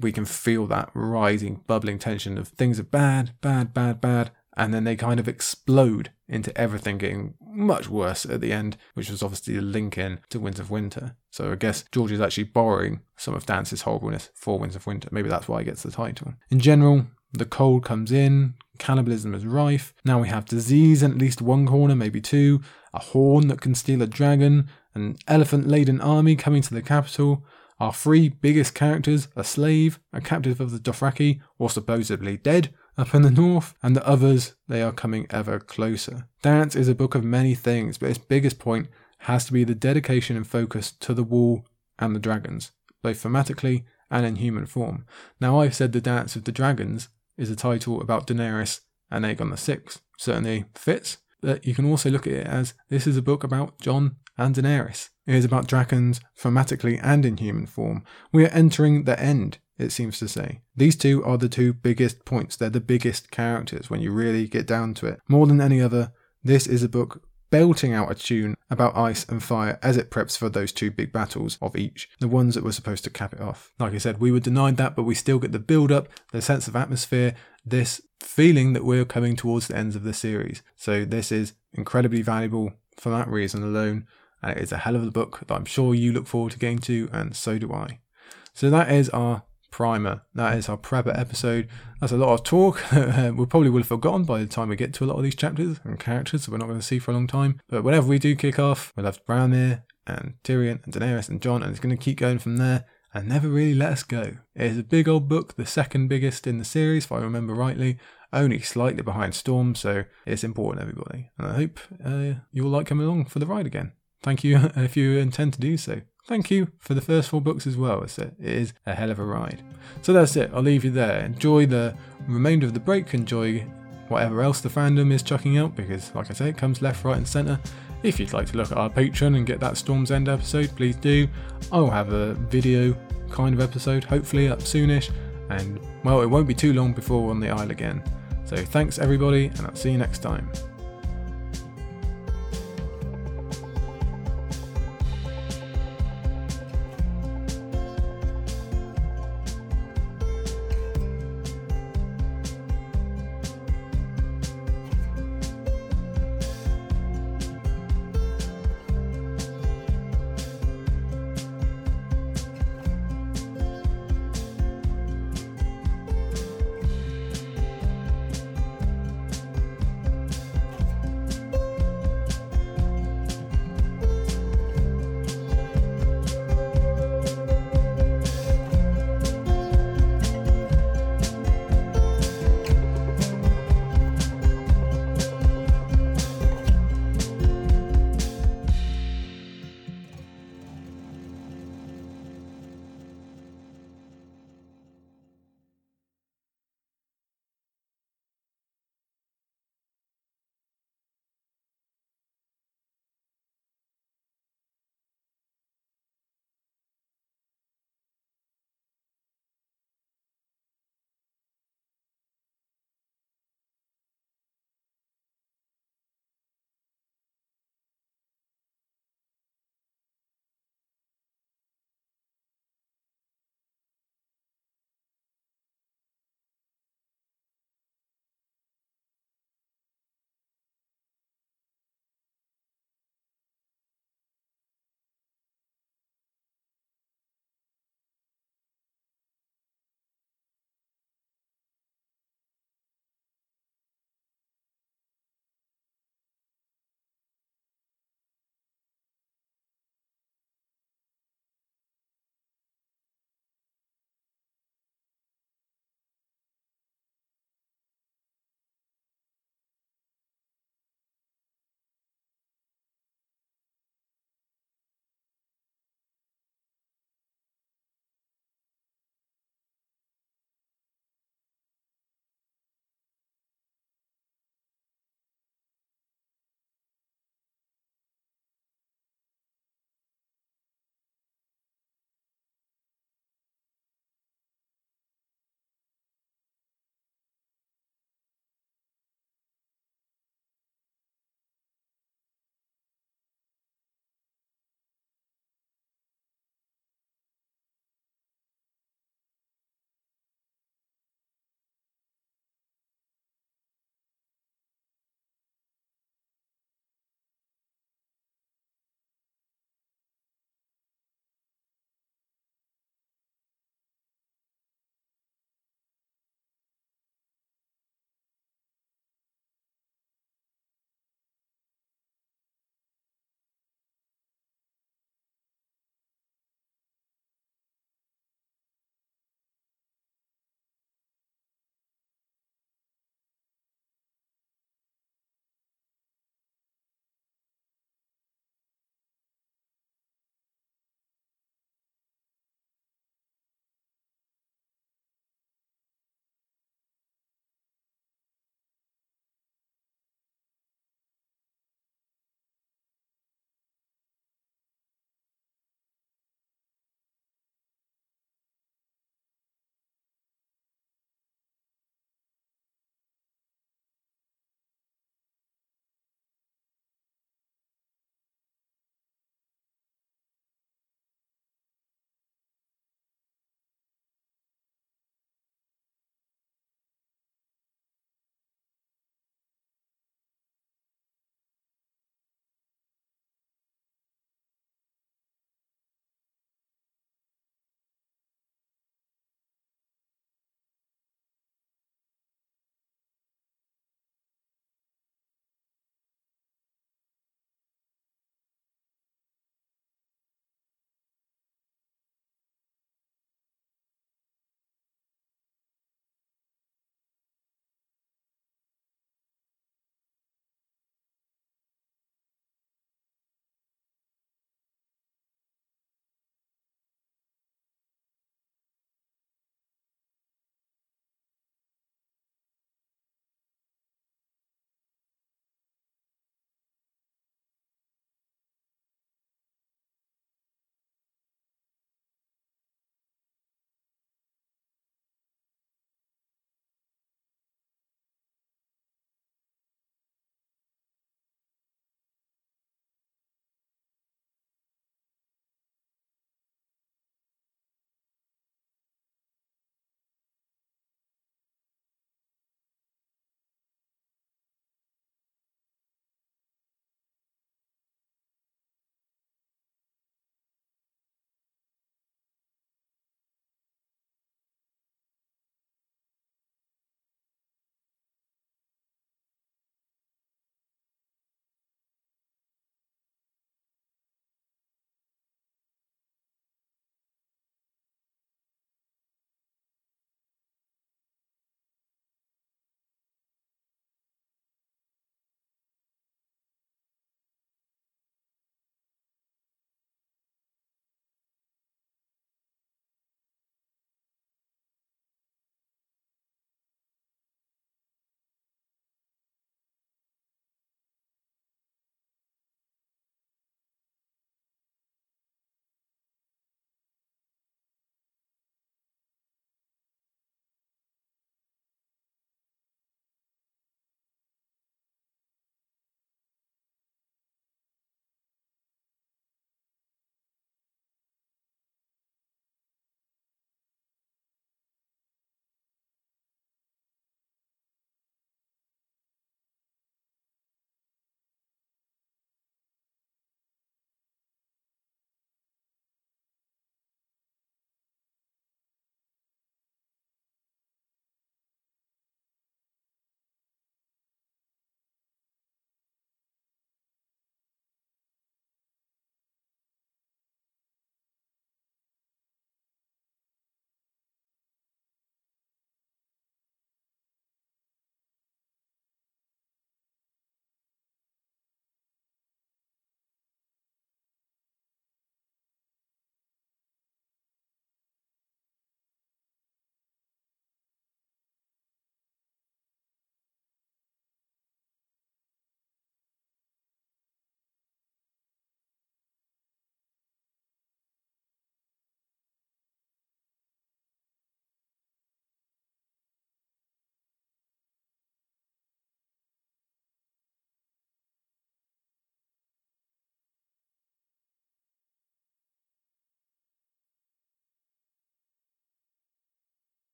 we can feel that rising, bubbling tension of things are bad, bad, bad, bad, and then they kind of explode into everything getting much worse at the end, which was obviously a link in to Winds of Winter. So I guess George is actually borrowing some of Dance's horribleness for Winds of Winter. Maybe that's why he gets the title. In general, the cold comes in, cannibalism is rife. Now we have disease in at least one corner, maybe two, a horn that can steal a dragon, an elephant laden army coming to the capital. Our three biggest characters, a slave, a captive of the Dothraki, or supposedly dead, up in the north, and the others, they are coming ever closer. Dance is a book of many things, but its biggest point has to be the dedication and focus to the wall and the dragons, both thematically and in human form. Now, I've said The Dance of the Dragons is a title about Daenerys and Aegon the Sixth. Certainly fits, but you can also look at it as this is a book about Jon and Daenerys. It is about dragons thematically and in human form. We are entering the end it seems to say. These two are the two biggest points. They're the biggest characters when you really get down to it. More than any other, this is a book belting out a tune about ice and fire as it preps for those two big battles of each, the ones that were supposed to cap it off. Like I said, we were denied that, but we still get the build up, the sense of atmosphere, this feeling that we're coming towards the ends of the series. So this is incredibly valuable for that reason alone, and it is a hell of a book that I'm sure you look forward to getting to, and so do I. So that is our primer. That is our prepper episode. That's a lot of talk. [laughs] we probably will have forgotten by the time we get to a lot of these chapters and characters that we're not going to see for a long time. But whenever we do kick off, we'll have Varamyr and Tyrion and Daenerys and Jon, and it's going to keep going from there and never really let us go. It is a big old book, the second biggest in the series, if I remember rightly, only slightly behind Storm, so it's important, everybody. And I hope uh, you'll like coming along for the ride again. Thank you [laughs] if you intend to do so thank you for the first four books as well. It's a, it is a hell of a ride. So that's it. I'll leave you there. Enjoy the remainder of the break. Enjoy whatever else the fandom is chucking out because, like I say, it comes left, right, and centre. If you'd like to look at our Patreon and get that Storm's End episode, please do. I'll have a video kind of episode, hopefully up soonish, and well, it won't be too long before we're on the Isle again. So thanks everybody, and I'll see you next time.